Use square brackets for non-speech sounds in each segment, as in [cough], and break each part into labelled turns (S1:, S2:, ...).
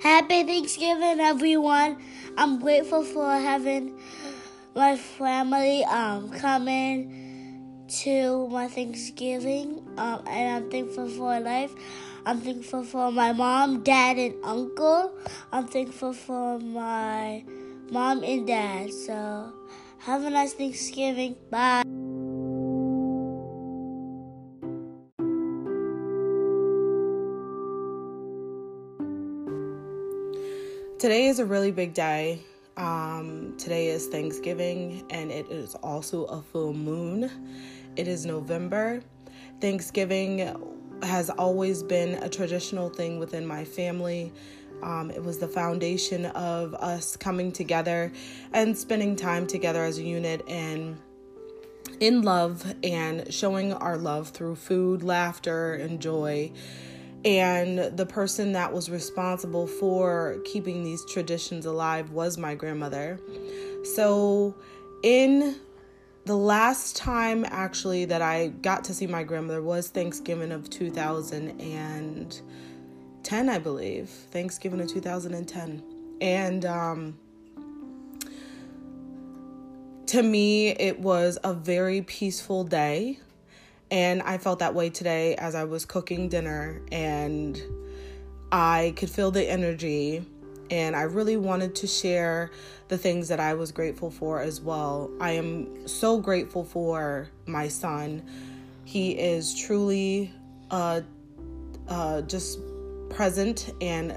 S1: Happy Thanksgiving, everyone. I'm grateful for having my family um coming to my Thanksgiving. Um, and I'm thankful for life. I'm thankful for my mom, dad, and uncle. I'm thankful for my mom and dad. So have a nice Thanksgiving. Bye.
S2: Today is a really big day. Um, today is Thanksgiving and it is also a full moon. It is November. Thanksgiving has always been a traditional thing within my family. Um, it was the foundation of us coming together and spending time together as a unit and in love and showing our love through food, laughter, and joy and the person that was responsible for keeping these traditions alive was my grandmother. So, in the last time actually that I got to see my grandmother was Thanksgiving of 2010, I believe. Thanksgiving of 2010. And um, to me, it was a very peaceful day. And I felt that way today as I was cooking dinner and I could feel the energy and I really wanted to share the things that I was grateful for as well. I am so grateful for my son. He is truly uh, uh, just present and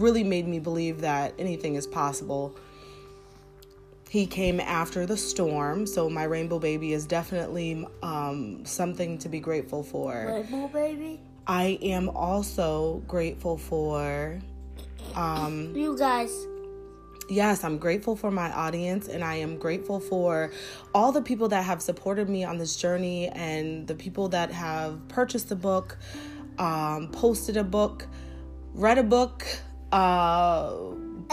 S2: really made me believe that anything is possible. He came after the storm, so my rainbow baby is definitely um, something to be grateful for.
S1: Rainbow baby?
S2: I am also grateful for. Um,
S1: you guys.
S2: Yes, I'm grateful for my audience and I am grateful for all the people that have supported me on this journey and the people that have purchased a book, um, posted a book, read a book, uh,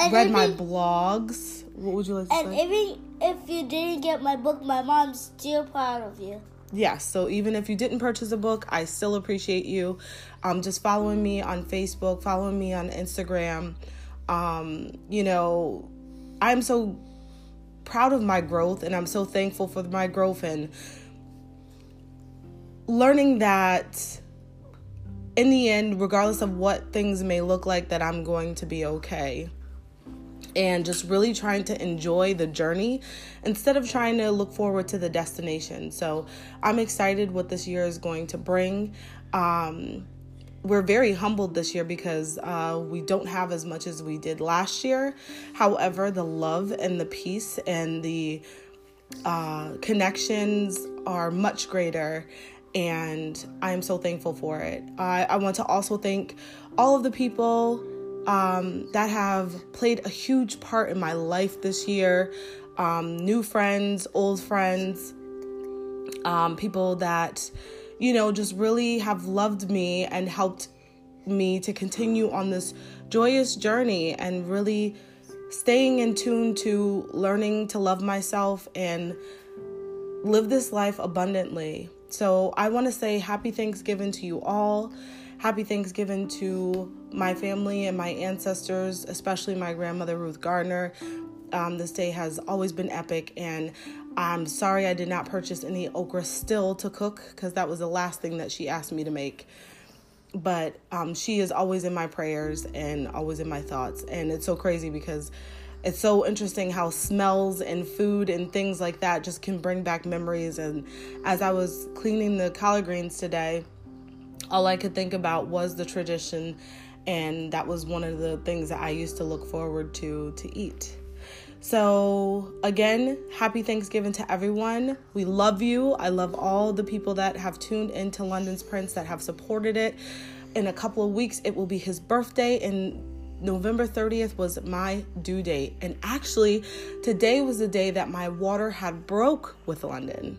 S2: read my blogs what would you like to
S1: and say? And even if you didn't get my book, my mom's still proud of you.
S2: Yes, so even if you didn't purchase a book, I still appreciate you. Um, just following me on Facebook, following me on Instagram. Um, you know, I'm so proud of my growth and I'm so thankful for my growth and learning that in the end, regardless of what things may look like, that I'm going to be okay and just really trying to enjoy the journey instead of trying to look forward to the destination. So I'm excited what this year is going to bring. Um, we're very humbled this year because uh, we don't have as much as we did last year. However, the love and the peace and the uh, connections are much greater, and I am so thankful for it. I, I want to also thank all of the people um, that have played a huge part in my life this year. Um, new friends, old friends, um, people that, you know, just really have loved me and helped me to continue on this joyous journey and really staying in tune to learning to love myself and live this life abundantly. So I want to say happy Thanksgiving to you all. Happy Thanksgiving to my family and my ancestors, especially my grandmother Ruth Gardner. Um, this day has always been epic, and I'm sorry I did not purchase any okra still to cook because that was the last thing that she asked me to make. But um, she is always in my prayers and always in my thoughts, and it's so crazy because it's so interesting how smells and food and things like that just can bring back memories. And as I was cleaning the collard greens today, all I could think about was the tradition, and that was one of the things that I used to look forward to to eat. So, again, happy Thanksgiving to everyone. We love you. I love all the people that have tuned into London's Prince that have supported it. In a couple of weeks, it will be his birthday, and November 30th was my due date. And actually, today was the day that my water had broke with London.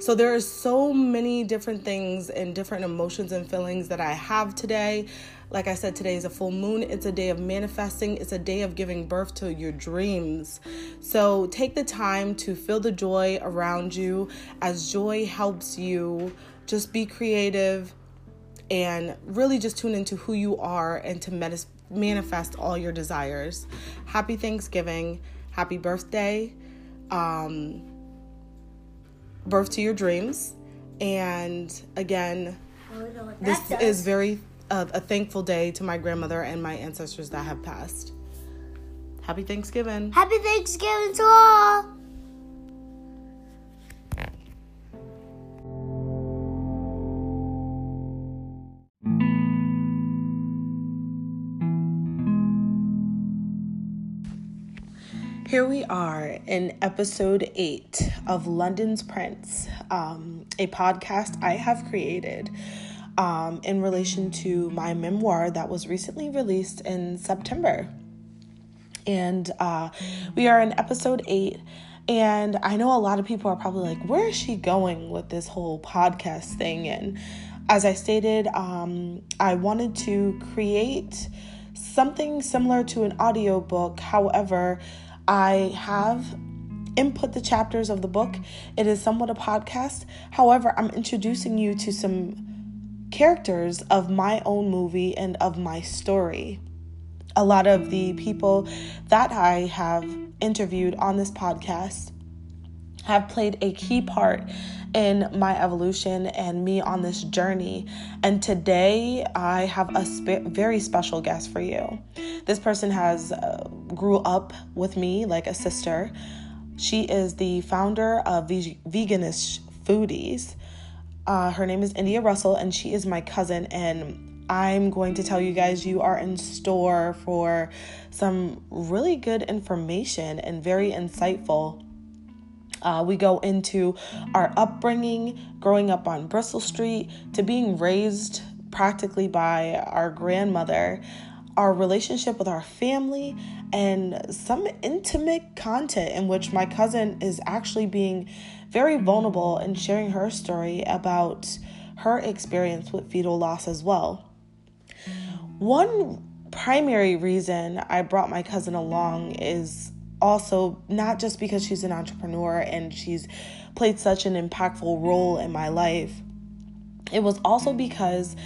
S2: So there are so many different things and different emotions and feelings that I have today. Like I said, today is a full moon. It's a day of manifesting, it's a day of giving birth to your dreams. So take the time to feel the joy around you as joy helps you just be creative and really just tune into who you are and to manifest all your desires. Happy Thanksgiving. Happy birthday. Um, birth to your dreams. And again, this is very uh, a thankful day to my grandmother and my ancestors that have passed. Happy Thanksgiving.
S1: Happy Thanksgiving to all.
S2: Here we are in episode eight of London's Prince, um, a podcast I have created um, in relation to my memoir that was recently released in September. And uh, we are in episode eight. And I know a lot of people are probably like, where is she going with this whole podcast thing? And as I stated, um, I wanted to create something similar to an audiobook. However, I have input the chapters of the book. It is somewhat a podcast. However, I'm introducing you to some characters of my own movie and of my story. A lot of the people that I have interviewed on this podcast have played a key part in my evolution and me on this journey. And today I have a spe- very special guest for you. This person has uh, grew up with me like a sister. She is the founder of Veg- Veganish Foodies. Uh, her name is India Russell, and she is my cousin. And I'm going to tell you guys you are in store for some really good information and very insightful uh, we go into our upbringing, growing up on Bristol Street, to being raised practically by our grandmother, our relationship with our family, and some intimate content in which my cousin is actually being very vulnerable and sharing her story about her experience with fetal loss as well. One primary reason I brought my cousin along is also not just because she's an entrepreneur and she's played such an impactful role in my life, it was also because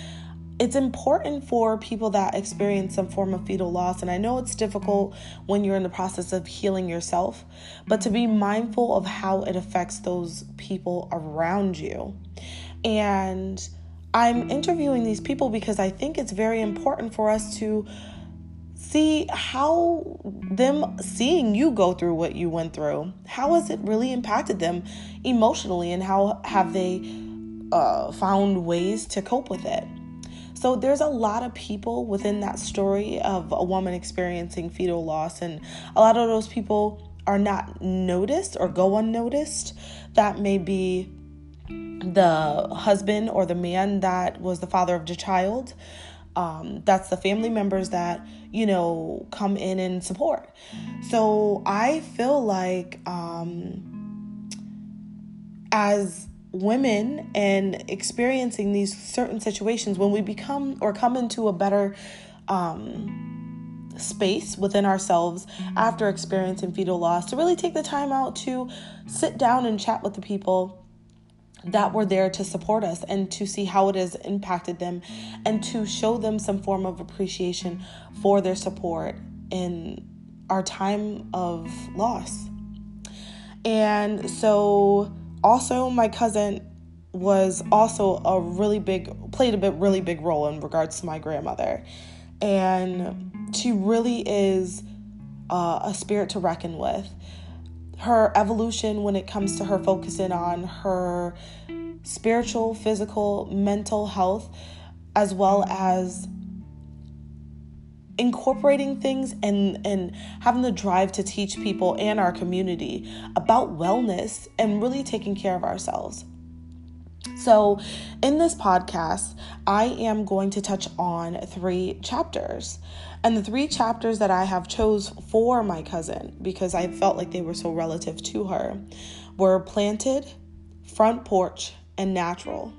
S2: it's important for people that experience some form of fetal loss. And I know it's difficult when you're in the process of healing yourself, but to be mindful of how it affects those people around you. And I'm interviewing these people because I think it's very important for us to see how them seeing you go through what you went through how has it really impacted them emotionally and how have they uh, found ways to cope with it? So there's a lot of people within that story of a woman experiencing fetal loss and a lot of those people are not noticed or go unnoticed. That may be the husband or the man that was the father of the child um, that's the family members that you know come in and support. So i feel like um, as women and experiencing these certain situations when we become or come into a better um, space within ourselves after experiencing fetal loss to really take the time out to sit down and chat with the people that were there to support us and to see how it has impacted them and to show them some form of appreciation for their support in our time of loss. And so also my cousin was also a really big played a bit really big role in regards to my grandmother. And she really is uh, a spirit to reckon with her evolution when it comes to her focusing on her spiritual, physical, mental health, as well as incorporating things and and having the drive to teach people and our community about wellness and really taking care of ourselves. So, in this podcast, I am going to touch on three chapters. And the three chapters that I have chose for my cousin because I felt like they were so relative to her were planted, front porch, and natural.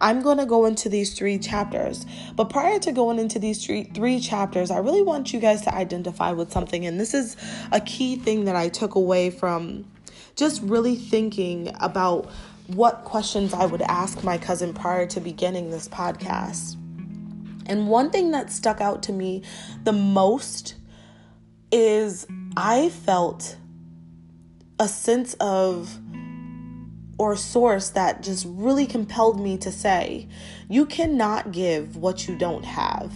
S2: I'm going to go into these three chapters. But prior to going into these three, three chapters, I really want you guys to identify with something. And this is a key thing that I took away from just really thinking about what questions I would ask my cousin prior to beginning this podcast. And one thing that stuck out to me the most is I felt a sense of or source that just really compelled me to say, you cannot give what you don't have.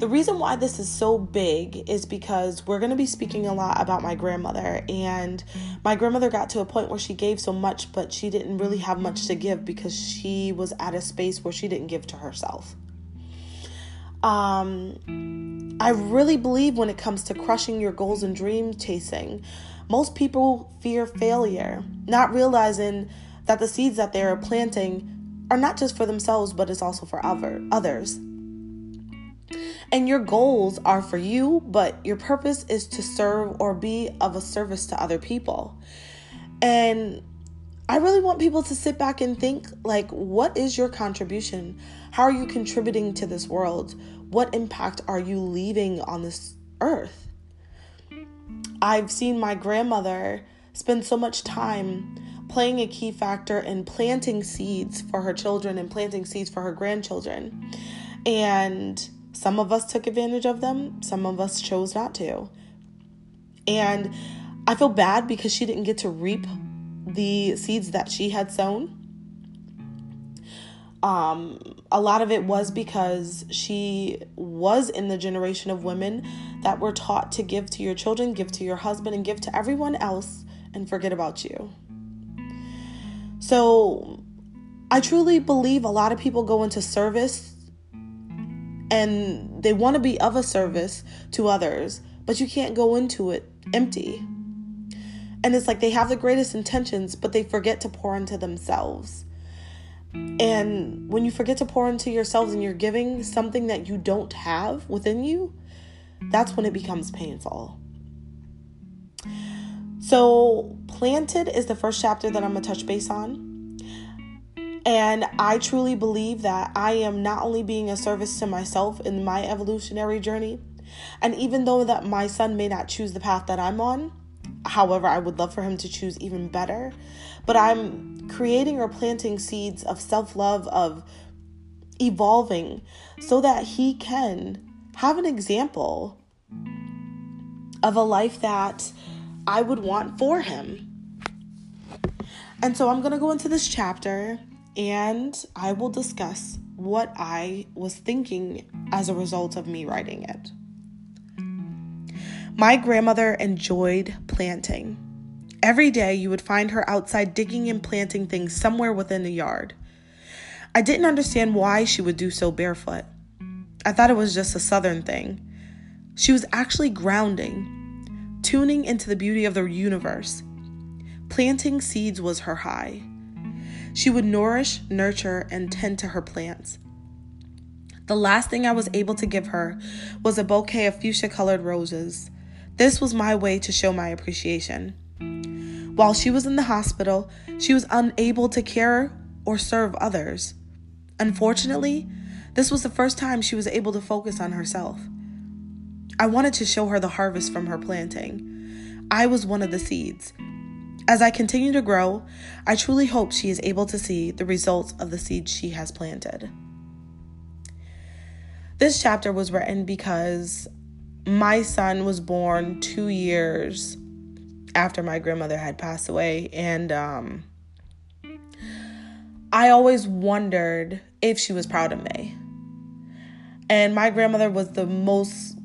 S2: The reason why this is so big is because we're going to be speaking a lot about my grandmother. And my grandmother got to a point where she gave so much, but she didn't really have much to give because she was at a space where she didn't give to herself. Um, I really believe when it comes to crushing your goals and dream chasing, most people fear failure, not realizing that the seeds that they're planting are not just for themselves, but it's also for other, others. And your goals are for you, but your purpose is to serve or be of a service to other people. And I really want people to sit back and think like, what is your contribution? How are you contributing to this world? What impact are you leaving on this earth? I've seen my grandmother spend so much time playing a key factor in planting seeds for her children and planting seeds for her grandchildren. And some of us took advantage of them, some of us chose not to. And I feel bad because she didn't get to reap the seeds that she had sown. Um, a lot of it was because she was in the generation of women that were taught to give to your children, give to your husband, and give to everyone else and forget about you. So I truly believe a lot of people go into service and they want to be of a service to others, but you can't go into it empty. And it's like they have the greatest intentions, but they forget to pour into themselves. And when you forget to pour into yourselves and you're giving something that you don't have within you, that's when it becomes painful. So, Planted is the first chapter that I'm going to touch base on. And I truly believe that I am not only being a service to myself in my evolutionary journey, and even though that my son may not choose the path that I'm on, however, I would love for him to choose even better, but I'm creating or planting seeds of self love, of evolving, so that he can have an example of a life that I would want for him. And so I'm going to go into this chapter and I will discuss what I was thinking as a result of me writing it. My grandmother enjoyed planting. Every day you would find her outside digging and planting things somewhere within the yard. I didn't understand why she would do so barefoot. I thought it was just a southern thing. She was actually grounding, tuning into the beauty of the universe. Planting seeds was her high. She would nourish, nurture, and tend to her plants. The last thing I was able to give her was a bouquet of fuchsia colored roses. This was my way to show my appreciation. While she was in the hospital, she was unable to care or serve others. Unfortunately, this was the first time she was able to focus on herself. I wanted to show her the harvest from her planting. I was one of the seeds. As I continue to grow, I truly hope she is able to see the results of the seeds she has planted. This chapter was written because my son was born two years after my grandmother had passed away, and um, I always wondered if she was proud of me. And my grandmother was the most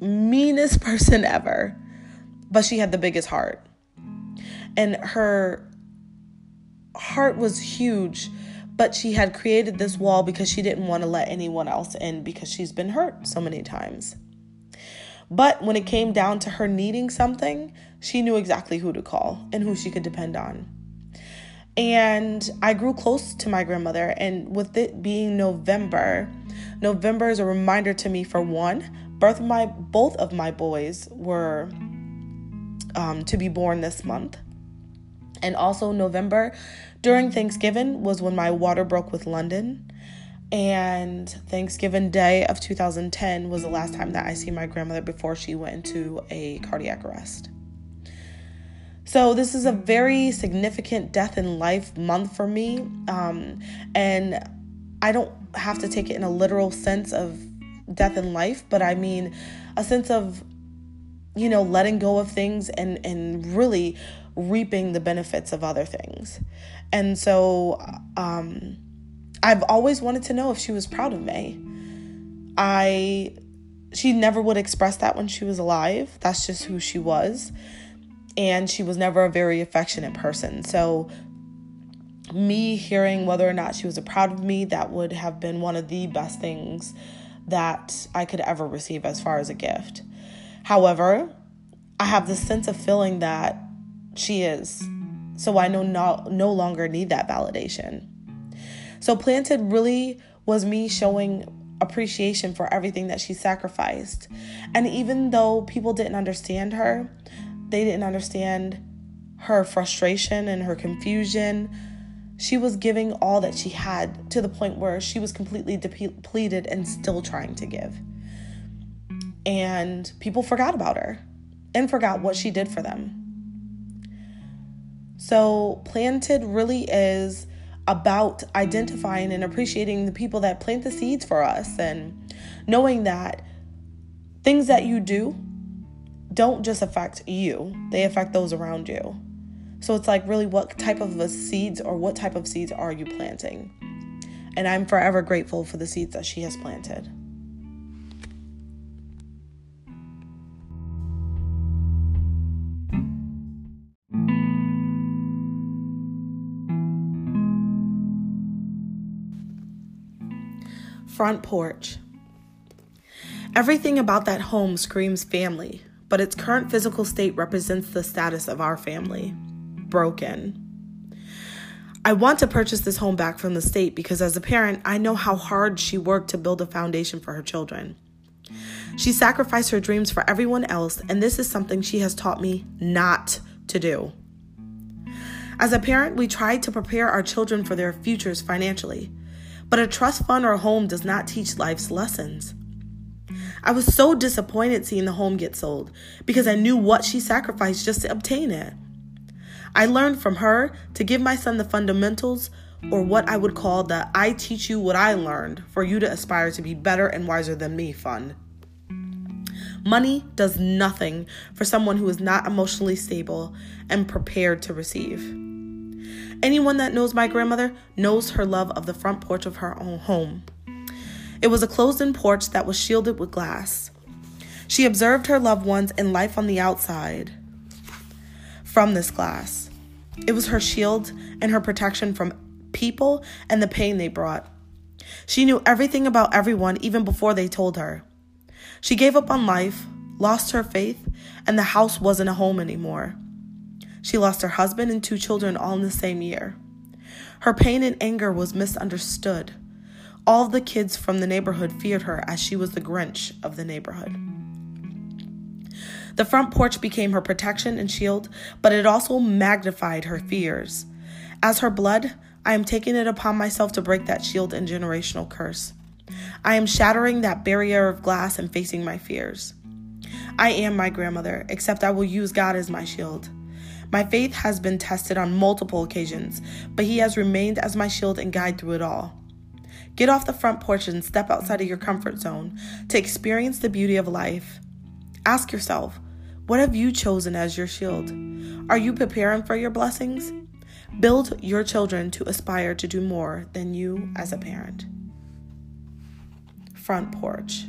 S2: meanest [laughs] person ever, but she had the biggest heart. And her heart was huge, but she had created this wall because she didn't want to let anyone else in because she's been hurt so many times. But when it came down to her needing something, she knew exactly who to call and who she could depend on. And I grew close to my grandmother, and with it being November, November is a reminder to me for one, birth of my both of my boys were um, to be born this month. And also November during Thanksgiving was when my water broke with London. And Thanksgiving Day of 2010 was the last time that I see my grandmother before she went into a cardiac arrest. So, this is a very significant death in life month for me. Um, and I don't have to take it in a literal sense of death in life, but I mean a sense of you know letting go of things and and really reaping the benefits of other things. And so um I've always wanted to know if she was proud of me. I she never would express that when she was alive. That's just who she was. And she was never a very affectionate person. So me hearing whether or not she was proud of me, that would have been one of the best things that I could ever receive as far as a gift. However, I have this sense of feeling that she is. So I no, no, no longer need that validation. So planted really was me showing appreciation for everything that she sacrificed. And even though people didn't understand her, they didn't understand her frustration and her confusion she was giving all that she had to the point where she was completely depleted and still trying to give. And people forgot about her and forgot what she did for them. So, planted really is about identifying and appreciating the people that plant the seeds for us and knowing that things that you do don't just affect you, they affect those around you. So it's like, really, what type of seeds or what type of seeds are you planting? And I'm forever grateful for the seeds that she has planted. Front porch. Everything about that home screams family, but its current physical state represents the status of our family broken. I want to purchase this home back from the state because, as a parent, I know how hard she worked to build a foundation for her children. She sacrificed her dreams for everyone else, and this is something she has taught me not to do. As a parent, we try to prepare our children for their futures financially, but a trust fund or home does not teach life's lessons. I was so disappointed seeing the home get sold because I knew what she sacrificed just to obtain it. I learned from her to give my son the fundamentals, or what I would call the I teach you what I learned for you to aspire to be better and wiser than me fund. Money does nothing for someone who is not emotionally stable and prepared to receive. Anyone that knows my grandmother knows her love of the front porch of her own home. It was a closed in porch that was shielded with glass. She observed her loved ones and life on the outside from this glass. It was her shield and her protection from people and the pain they brought. She knew everything about everyone even before they told her. She gave up on life, lost her faith, and the house wasn't a home anymore. She lost her husband and two children all in the same year. Her pain and anger was misunderstood. All the kids from the neighborhood feared her as she was the Grinch of the neighborhood. The front porch became her protection and shield, but it also magnified her fears. As her blood, I am taking it upon myself to break that shield and generational curse. I am shattering that barrier of glass and facing my fears. I am my grandmother, except I will use God as my shield. My faith has been tested on multiple occasions, but He has remained as my shield and guide through it all. Get off the front porch and step outside of your comfort zone to experience the beauty of life. Ask yourself, what have you chosen as your shield? Are you preparing for your blessings? Build your children to aspire to do more than you as a parent. Front porch.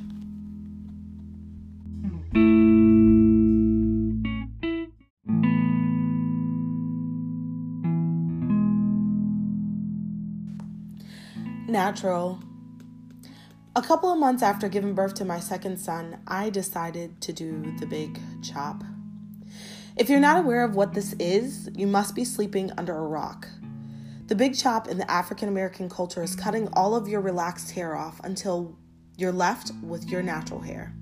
S2: Natural. A couple of months after giving birth to my second son, I decided to do the big chop. If you're not aware of what this is, you must be sleeping under a rock. The big chop in the African American culture is cutting all of your relaxed hair off until you're left with your natural hair.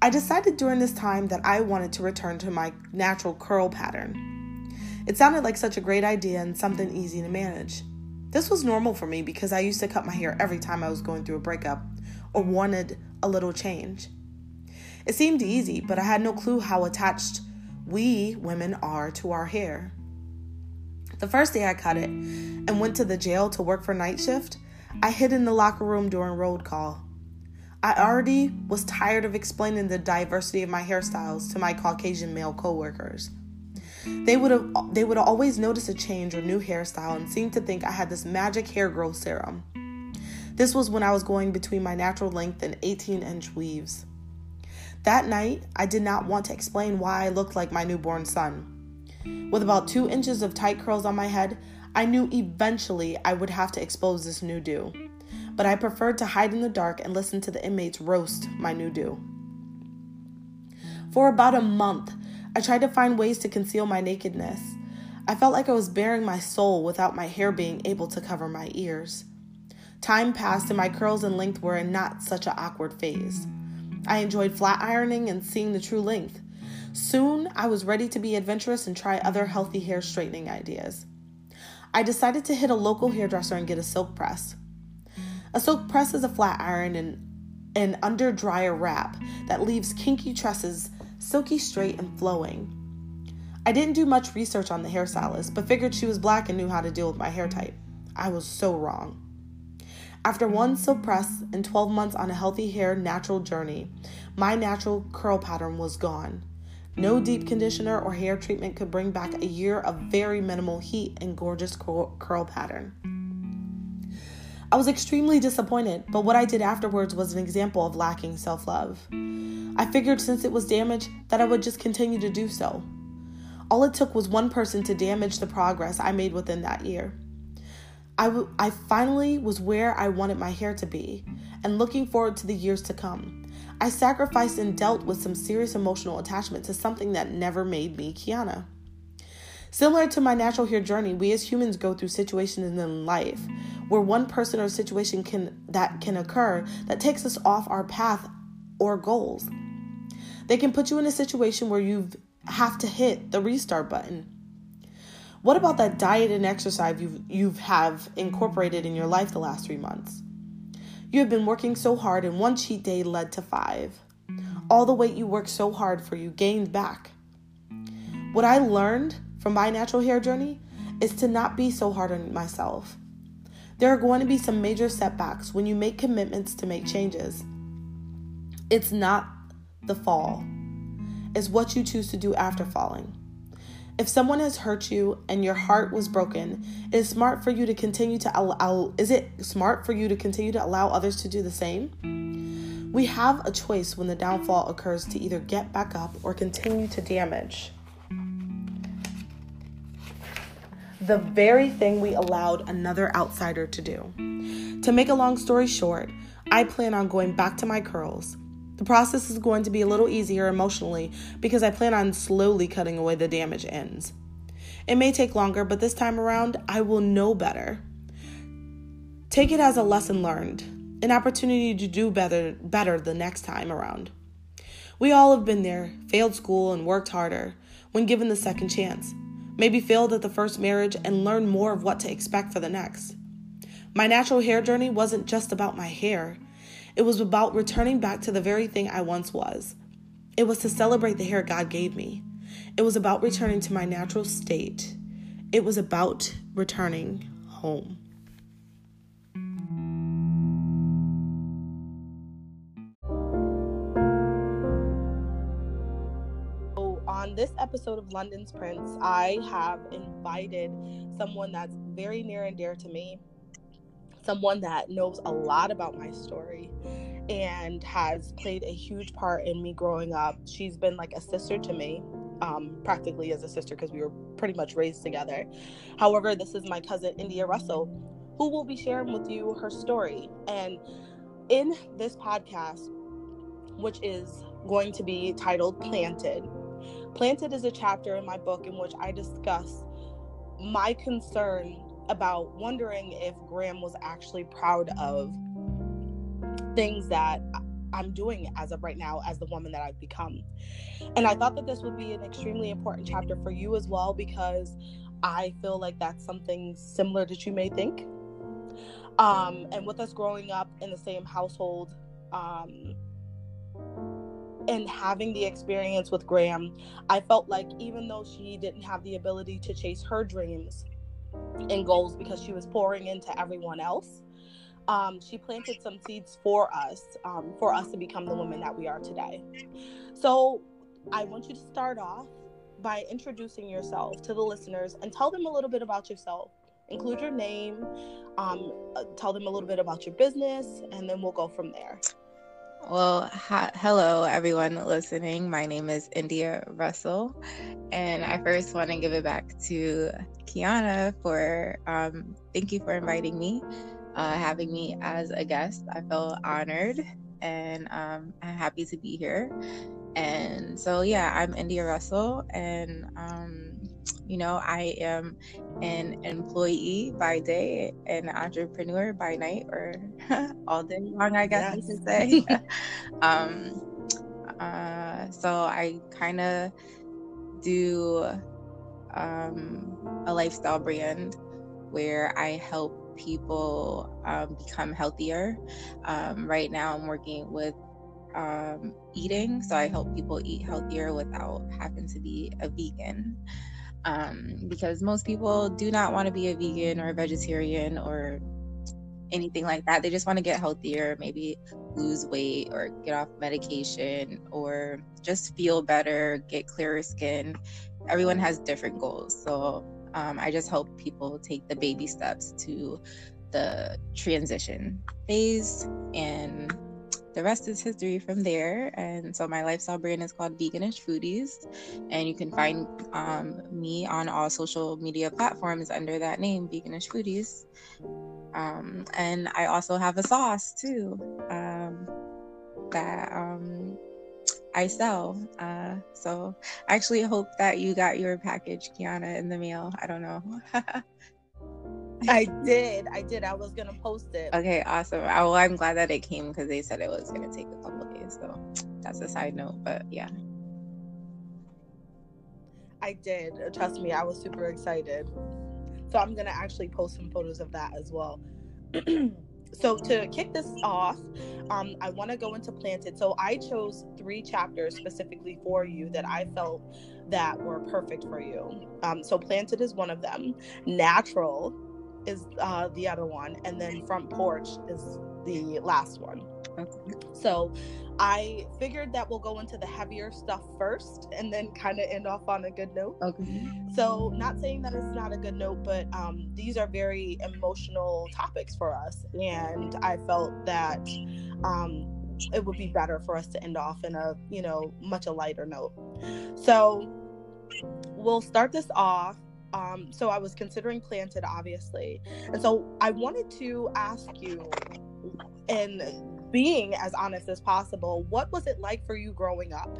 S2: I decided during this time that I wanted to return to my natural curl pattern. It sounded like such a great idea and something easy to manage. This was normal for me because I used to cut my hair every time I was going through a breakup or wanted a little change. It seemed easy, but I had no clue how attached we women are to our hair. The first day I cut it and went to the jail to work for night shift, I hid in the locker room during roll call. I already was tired of explaining the diversity of my hairstyles to my Caucasian male coworkers. They would have they would always notice a change or new hairstyle and seem to think I had this magic hair growth serum. This was when I was going between my natural length and 18 inch weaves. That night, I did not want to explain why I looked like my newborn son. With about two inches of tight curls on my head, I knew eventually I would have to expose this new do but I preferred to hide in the dark and listen to the inmates roast my new do. For about a month, I tried to find ways to conceal my nakedness. I felt like I was baring my soul without my hair being able to cover my ears. Time passed and my curls and length were in not such an awkward phase. I enjoyed flat ironing and seeing the true length. Soon, I was ready to be adventurous and try other healthy hair straightening ideas. I decided to hit a local hairdresser and get a silk press. A silk press is a flat iron and an under dryer wrap that leaves kinky tresses silky straight and flowing. I didn't do much research on the hairstylist, but figured she was black and knew how to deal with my hair type. I was so wrong. After one silk press and 12 months on a healthy hair natural journey, my natural curl pattern was gone. No deep conditioner or hair treatment could bring back a year of very minimal heat and gorgeous curl pattern. I was extremely disappointed, but what I did afterwards was an example of lacking self love. I figured since it was damaged that I would just continue to do so. All it took was one person to damage the progress I made within that year. I, w- I finally was where I wanted my hair to be and looking forward to the years to come. I sacrificed and dealt with some serious emotional attachment to something that never made me Kiana. Similar to my natural hair journey, we as humans go through situations in life where one person or situation can that can occur that takes us off our path or goals. They can put you in a situation where you have to hit the restart button. What about that diet and exercise you've you've have incorporated in your life the last 3 months? You have been working so hard and one cheat day led to 5. All the weight you worked so hard for you gained back. What I learned from my natural hair journey is to not be so hard on myself. There are going to be some major setbacks when you make commitments to make changes. It's not the fall, it's what you choose to do after falling. If someone has hurt you and your heart was broken, it is smart for you to continue to allow is it smart for you to continue to allow others to do the same? We have a choice when the downfall occurs to either get back up or continue to damage. The very thing we allowed another outsider to do. To make a long story short, I plan on going back to my curls. The process is going to be a little easier emotionally because I plan on slowly cutting away the damaged ends. It may take longer, but this time around, I will know better. Take it as a lesson learned, an opportunity to do better, better the next time around. We all have been there, failed school, and worked harder when given the second chance maybe failed at the first marriage, and learn more of what to expect for the next. My natural hair journey wasn't just about my hair, it was about returning back to the very thing I once was. It was to celebrate the hair God gave me. It was about returning to my natural state. It was about returning home. This episode of London's Prince, I have invited someone that's very near and dear to me, someone that knows a lot about my story and has played a huge part in me growing up. She's been like a sister to me, um, practically as a sister because we were pretty much raised together. However, this is my cousin India Russell, who will be sharing with you her story. And in this podcast, which is going to be titled Planted, Planted is a chapter in my book in which I discuss my concern about wondering if Graham was actually proud of things that I'm doing as of right now as the woman that I've become. And I thought that this would be an extremely important chapter for you as well because I feel like that's something similar that you may think. Um, and with us growing up in the same household, um, and having the experience with Graham, I felt like even though she didn't have the ability to chase her dreams and goals because she was pouring into everyone else, um, she planted some seeds for us, um, for us to become the women that we are today. So I want you to start off by introducing yourself to the listeners and tell them a little bit about yourself. Include your name, um, uh, tell them a little bit about your business, and then we'll go from there.
S3: Well, hello, everyone listening. My name is India Russell, and I first want to give it back to Kiana for um, thank you for inviting me, uh, having me as a guest. I feel honored, and um, I'm happy to be here. And so, yeah, I'm India Russell, and um, you know, I am an employee by day an entrepreneur by night, or [laughs] all day long, I guess yes. I should say. um, uh, so I kind of do um, a lifestyle brand where I help people um, become healthier. Um, right now, I'm working with um, eating, so I help people eat healthier without having to be a vegan um, because most people do not want to be a vegan or a vegetarian or anything like that. They just want to get healthier, maybe lose weight or get off medication or just feel better, get clearer skin. Everyone has different goals. So um, I just help people take the baby steps to the transition phase and the rest is history from there. And so my lifestyle brand is called Veganish Foodies. And you can find um, me on all social media platforms under that name, Veganish Foodies. Um, and I also have a sauce too um, that um, I sell. Uh, so I actually hope that you got your package, Kiana, in the mail. I don't know. [laughs]
S2: I did. I did. I was gonna post it.
S3: Okay, awesome. I, well, I'm glad that it came because they said it was gonna take a couple days. So that's a side note, but yeah.
S2: I did. Trust me, I was super excited. So I'm gonna actually post some photos of that as well. [clears throat] so to kick this off, um, I want to go into planted. So I chose three chapters specifically for you that I felt that were perfect for you. Um, so planted is one of them. Natural is uh, the other one, and then front porch is the last one. Okay. So I figured that we'll go into the heavier stuff first and then kind of end off on a good note. Okay. So, not saying that it's not a good note, but um, these are very emotional topics for us. And I felt that um, it would be better for us to end off in a, you know, much a lighter note. So, we'll start this off um, so I was considering planted, obviously. And so I wanted to ask you, and being as honest as possible, what was it like for you growing up?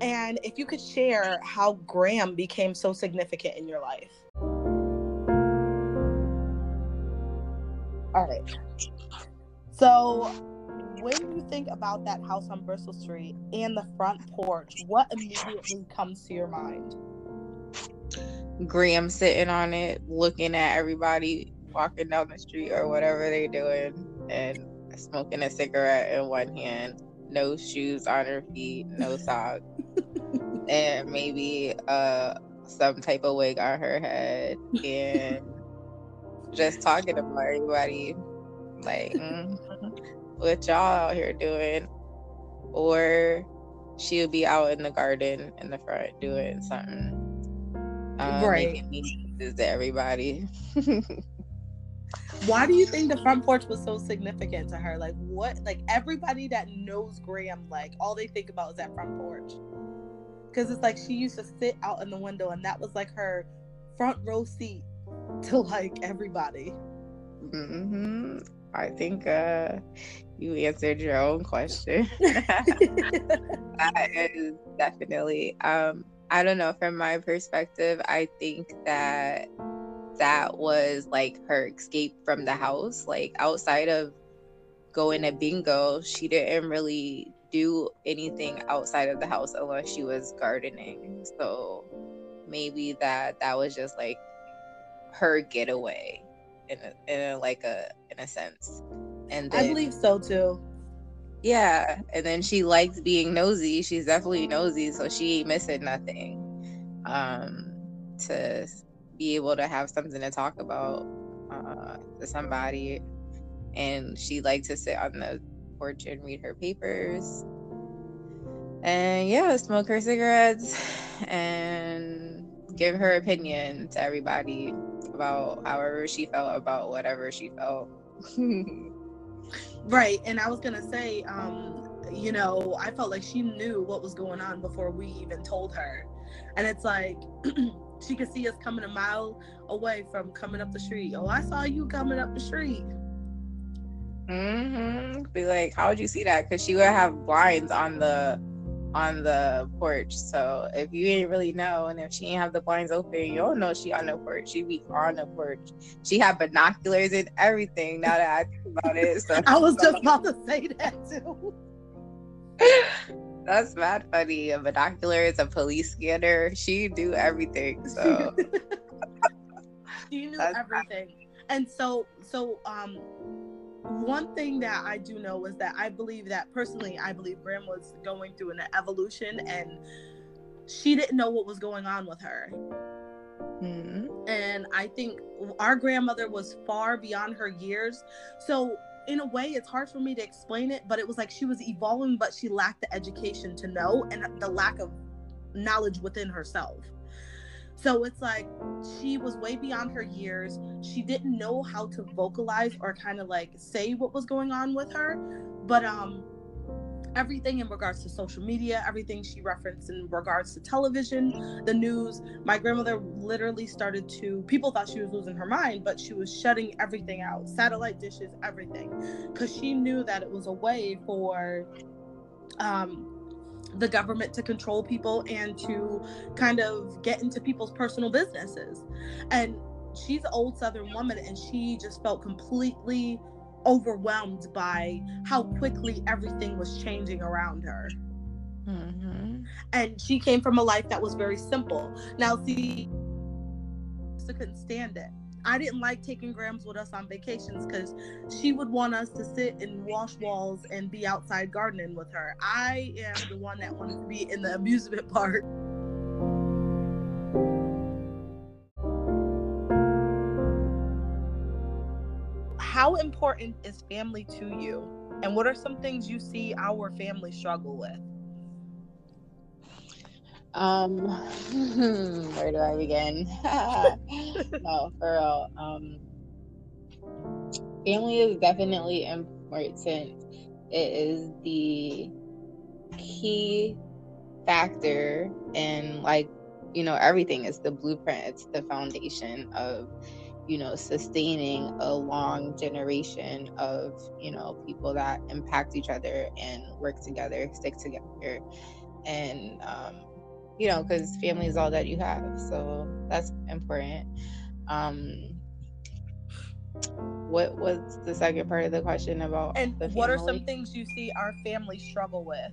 S2: And if you could share how Graham became so significant in your life. All right. So, when you think about that house on Bristol Street and the front porch, what immediately comes to your mind?
S3: Graham sitting on it, looking at everybody walking down the street or whatever they're doing, and smoking a cigarette in one hand, no shoes on her feet, no [laughs] socks, and maybe uh some type of wig on her head, and just talking about everybody, like [laughs] mm, what y'all out here doing, or she'll be out in the garden in the front doing something um, right. Is to everybody. [laughs]
S2: Why do you think the front porch was so significant to her? Like what? Like everybody that knows Graham, like all they think about is that front porch. Because it's like she used to sit out in the window, and that was like her front row seat to like everybody.
S3: Mm-hmm. I think uh, you answered your own question. [laughs] [laughs] that is definitely. Um, I don't know, from my perspective, I think that that was like her escape from the house. Like outside of going to bingo, she didn't really do anything outside of the house unless she was gardening. So maybe that that was just like her getaway in a, in a, like a in a sense.
S2: And then, I believe so too.
S3: Yeah, and then she likes being nosy. She's definitely nosy, so she ain't missing nothing. Um, to be able to have something to talk about uh, to somebody, and she likes to sit on the porch and read her papers. And yeah, smoke her cigarettes [sighs] and give her opinion to everybody about however she felt about whatever she felt. [laughs]
S2: right. And I was going to say, um, you know, I felt like she knew what was going on before we even told her. And it's like, [clears throat] she could see us coming a mile away from coming up the street. Oh, I saw you coming up the street.
S3: Mm-hmm. Be like, how would you see that? Because she would have blinds on the on the porch. So if you didn't really know, and if she didn't have the blinds open, you don't know she on the porch. She be on the porch. She had binoculars and everything. Now that I think about it, so [laughs]
S2: I was just about to say that too. [laughs]
S3: That's mad funny. A binoculars, a police scanner. She do everything. So [laughs]
S2: she knew That's everything. And so, so um, one thing that I do know is that I believe that personally, I believe Gram was going through an evolution and she didn't know what was going on with her. Mm-hmm. And I think our grandmother was far beyond her years. So, in a way, it's hard for me to explain it, but it was like she was evolving, but she lacked the education to know and the lack of knowledge within herself. So it's like she was way beyond her years. She didn't know how to vocalize or kind of like say what was going on with her. But um everything in regards to social media, everything she referenced in regards to television, the news. My grandmother literally started to, people thought she was losing her mind, but she was shutting everything out satellite dishes, everything, because she knew that it was a way for um, the government to control people and to kind of get into people's personal businesses. And she's an old Southern woman and she just felt completely overwhelmed by how quickly everything was changing around her. Mm-hmm. And she came from a life that was very simple. Now, see, she couldn't stand it. I didn't like taking Grams with us on vacations because she would want us to sit and wash walls and be outside gardening with her. I am the one that wanted to be in the amusement [laughs] park. How important is family to you? And what are some things you see our family struggle with?
S3: Um, [laughs] where do I begin? [laughs] no, for real. Um, family is definitely important. It is the key factor in like you know everything is the blueprint it's the foundation of you know sustaining a long generation of you know people that impact each other and work together stick together and um, you know, because family is all that you have. So that's important. Um, what was the second part of the question about?
S2: And what are some things you see our family struggle with?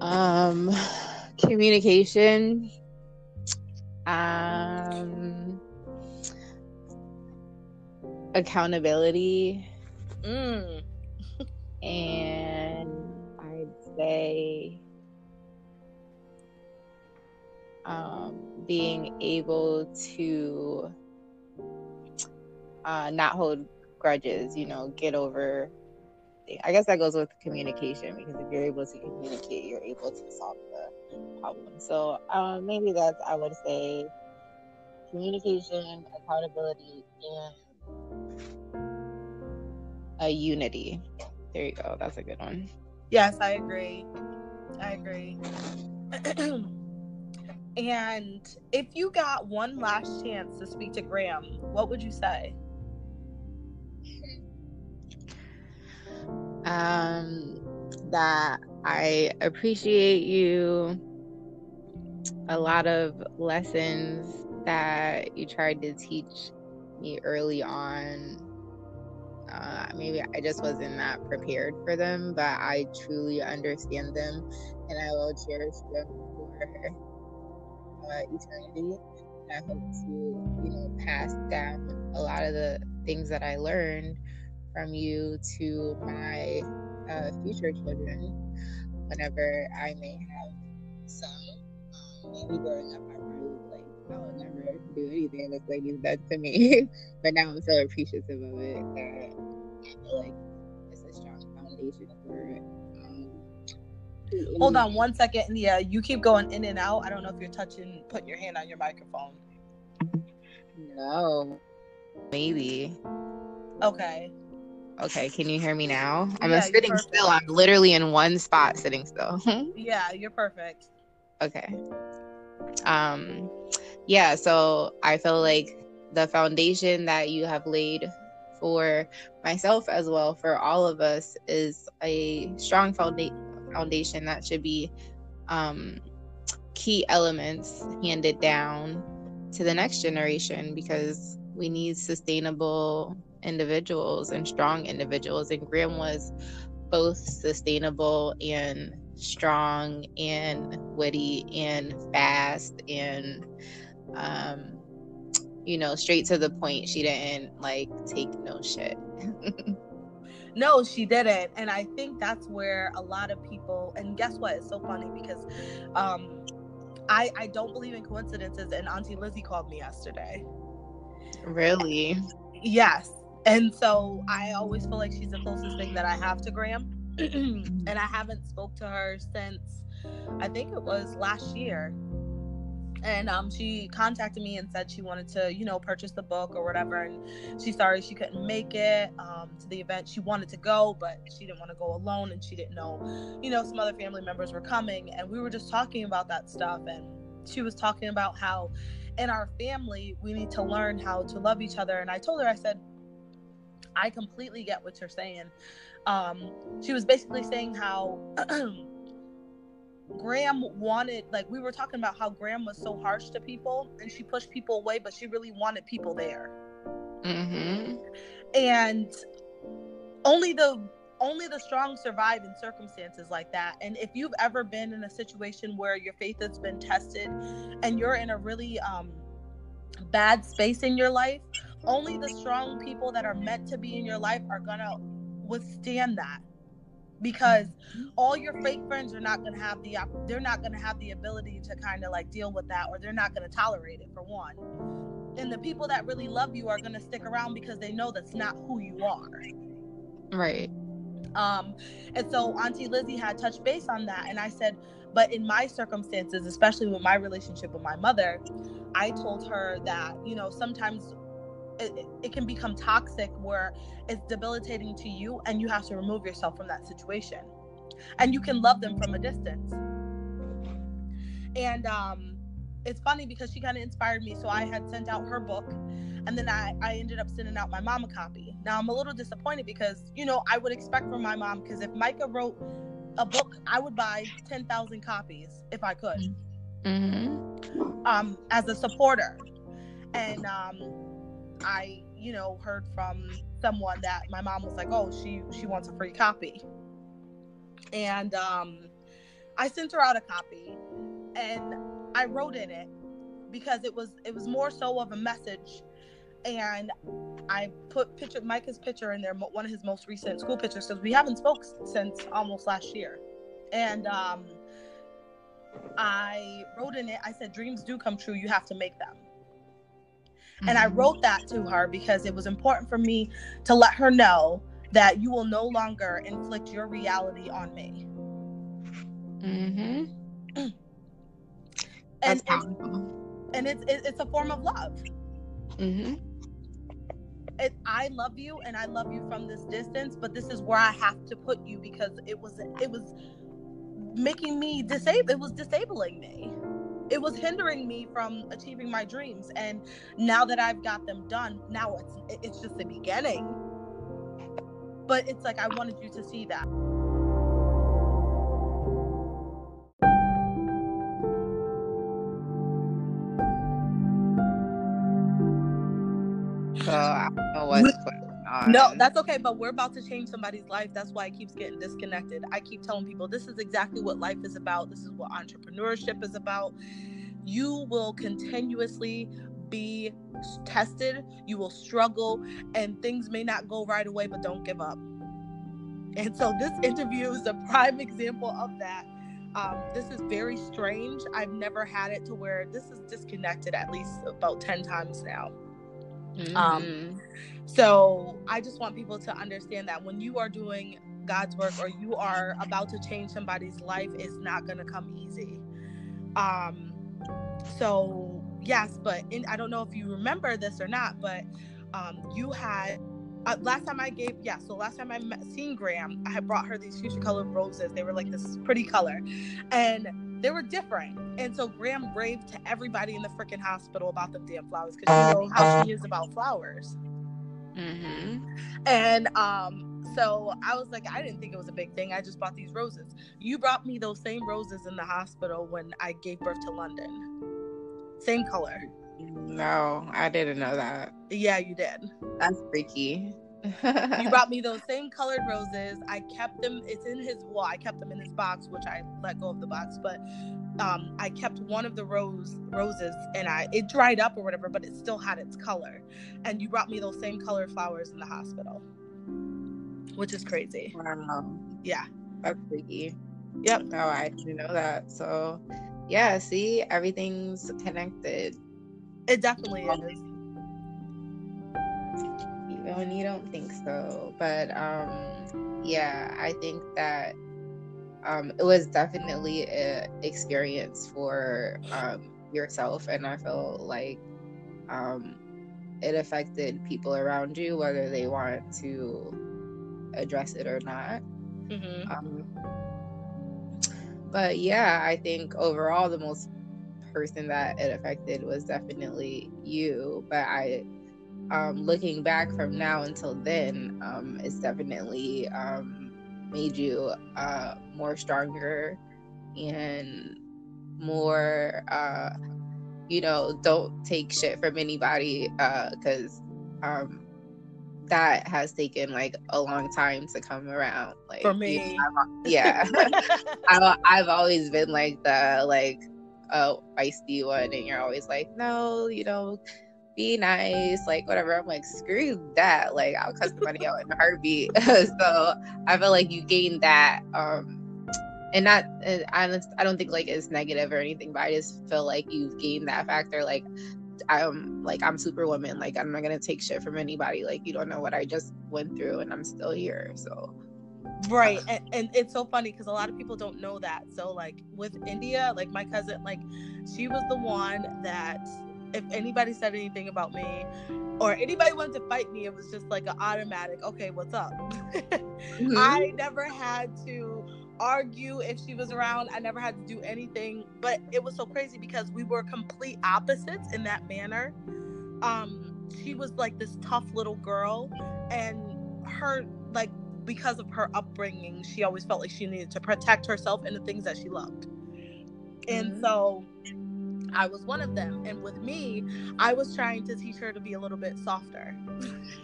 S3: Um, communication. Um, accountability. Mm. and I'd say um, being able to uh, not hold grudges, you know, get over. I guess that goes with communication because if you're able to communicate, you're able to solve the problem. So um, maybe that's I would say communication, accountability, and a unity. There you go. That's a good one.
S2: Yes, I agree. I agree. [clears throat] And if you got one last chance to speak to Gram, what would you say? [laughs]
S3: Um, that I appreciate you. A lot of lessons that you tried to teach me early on. Uh, maybe I just wasn't that prepared for them, but I truly understand them and I will cherish them for eternity. And I hope to, you know, pass down a lot of the things that I learned from you to my uh, future children whenever I may have some. Um, maybe growing up, I grew like I would never do anything this lady's done to me. [laughs] but now I'm so appreciative of it that I feel like it's a strong foundation for it.
S2: Hold on one second. Yeah, you keep going in and out. I don't know if you're touching, putting your hand on your microphone.
S3: No. Maybe.
S2: Okay.
S3: Okay, can you hear me now? I'm
S2: Yeah,
S3: sitting still. I'm literally in one spot sitting still. [laughs]
S2: Yeah, you're perfect.
S3: okay. Um yeah, so I feel like the foundation that you have laid for myself as well for all of us is a strong founda- foundation that should be um key elements handed down to the next generation because we need sustainable individuals and strong individuals. And gram was both sustainable and strong and witty and fast and um you know straight to the point. She didn't like take no shit [laughs]
S2: No, she didn't. And I think that's where a lot of people and guess what? It's so funny because um I I don't believe in coincidences and Auntie Lizzie called me yesterday.
S3: really
S2: Yes. And so I always feel like she's the closest thing that I have to Gram. [clears throat] and I haven't spoke to her since I think it was last year. And um, she contacted me and said she wanted to, you know, purchase the book or whatever. And she's sorry she couldn't make it um, to the event. She wanted to go, but she didn't want to go alone, and she didn't know, you know, some other family members were coming. And we were just talking about that stuff. And she was talking about how in our family we need to learn how to love each other. And I told her, I said, I completely get what you're saying. Um, she was basically saying how [clears throat] Gram wanted, like, we were talking about how Gram was so harsh to people and she pushed people away, but she really wanted people there.
S3: mm-hmm.
S2: And only the only the strong survive in circumstances like that. And if you've ever been in a situation where your faith has been tested and you're in a really um, bad space in your life, only the strong people that are meant to be in your life are gonna withstand that because all your fake friends are not gonna have the they're not gonna have the ability to kind of like deal with that or they're not gonna tolerate it for one. And the people that really love you are gonna stick around because they know that's not who you are.
S3: Right.
S2: Um and so auntie lizzie had touched base on that and i said but in my circumstances especially with my relationship with my mother i told her that you know sometimes it, it- can become toxic where it's debilitating to you and you have to remove yourself from that situation and you can love them from a distance and um it's funny because she kind of inspired me so i had sent out her book and then I, I ended up sending out my mom a copy now i'm a little disappointed because you know i would expect from my mom because if micah wrote a book i would buy 10000 copies if i could
S3: mm-hmm.
S2: um, as a supporter. And um, I, you know, heard from someone that my mom was like, "Oh, she she wants a free copy," and um, I sent her out a copy, and I wrote in it because it was it was more so of a message, and I put picture Micah's picture in there, one of his most recent school pictures, because we haven't spoke since almost last year, and um, I wrote in it, I said, dreams do come true. You have to make them. And I wrote that to her because it was important for me to let her know that you will no longer inflict your reality on me.
S3: Mm-hmm.
S2: And,
S3: That's
S2: and,
S3: powerful.
S2: and it's, it's a form of love.
S3: Mm-hmm.
S2: It, I love you and I love you from this distance, but this is where I have to put you because it was it was making me disabled. It was disabling me. It was hindering me from achieving my dreams. And now that I've got them done, now it's it's just the beginning. But it's like I wanted you to see that.
S3: So I don't know what's on.
S2: No, that's okay, but we're about to change somebody's life. That's why it keeps getting disconnected. I keep telling people this is exactly what life is about. This is what entrepreneurship is about. You will continuously be tested, you will struggle, and things may not go right away, but don't give up. And so this interview is a prime example of that. Um, this is very strange. I've never had it to where this is disconnected at least about 10 times now.
S3: Mm-hmm.
S2: Um, so I just want people to understand that when you are doing God's work or you are about to change somebody's life, it's not going to come easy. Um, so yes, but in, I don't know if you remember this or not, but um, you had uh, last time I gave yeah, so last time I met seen Gram, I had brought her these fuchsia colored roses. They were like this pretty color, and they were different. And so Gram raved to everybody in the freaking hospital about the damn flowers because you know how she is about flowers.
S3: Mm-hmm.
S2: And um, so I was like, I didn't think it was a big thing. I just bought these roses. You brought me those same roses in the hospital when I gave birth to London. Same color.
S3: No, I didn't know that.
S2: Yeah, you did.
S3: That's freaky.
S2: You [laughs] brought me those same colored roses. I kept them. It's in his. Well, I kept them in his box, which I let go of the box. But um, I kept one of the rose roses, and I it dried up or whatever, but it still had its color. And you brought me those same colored flowers in the hospital, which is crazy.
S3: Wow.
S2: Yeah.
S3: That's freaky.
S2: Yep.
S3: No, I didn't know that. So, yeah. See, everything's connected.
S2: It definitely is.
S3: When you don't think so. But um yeah, I think that um it was definitely an experience for um yourself and I feel like um it affected people around you whether they want to address it or not.
S2: Mm-hmm.
S3: Um, but yeah, I think overall the most person that it affected was definitely you. But I, um, looking back from now until then, um, it's definitely um, made you uh, more stronger and more, uh, you know, don't take shit from anybody because um, that has taken like a long time to come around. Like
S2: For me.
S3: yeah, [laughs] [laughs] I, I've always been like the like a feisty one and you're always like no you know be nice like whatever. I'm like screw that like i'll cut somebody out in a heartbeat. [laughs] So i feel like you gain that um and not and I, I don't think like it's negative or anything but i just feel like you've gained that factor like i'm like i'm superwoman like i'm not gonna take shit from anybody like you don't know what i just went through and i'm still here so.
S2: Right and, and it's so funny because a lot of people don't know that so like with india like my cousin like she was the one that if anybody said anything about me or anybody wanted to fight me it was just like an automatic okay what's up [laughs]
S3: Mhm.
S2: i never had to argue if she was around i never had to do anything but it was so crazy because we were complete opposites in that manner um she was like this tough little girl and her like because of her upbringing, she always felt like she needed to protect herself and the things that she loved. And
S3: Mhm.
S2: so I was one of them. And with me, I was trying to teach her to be a little bit softer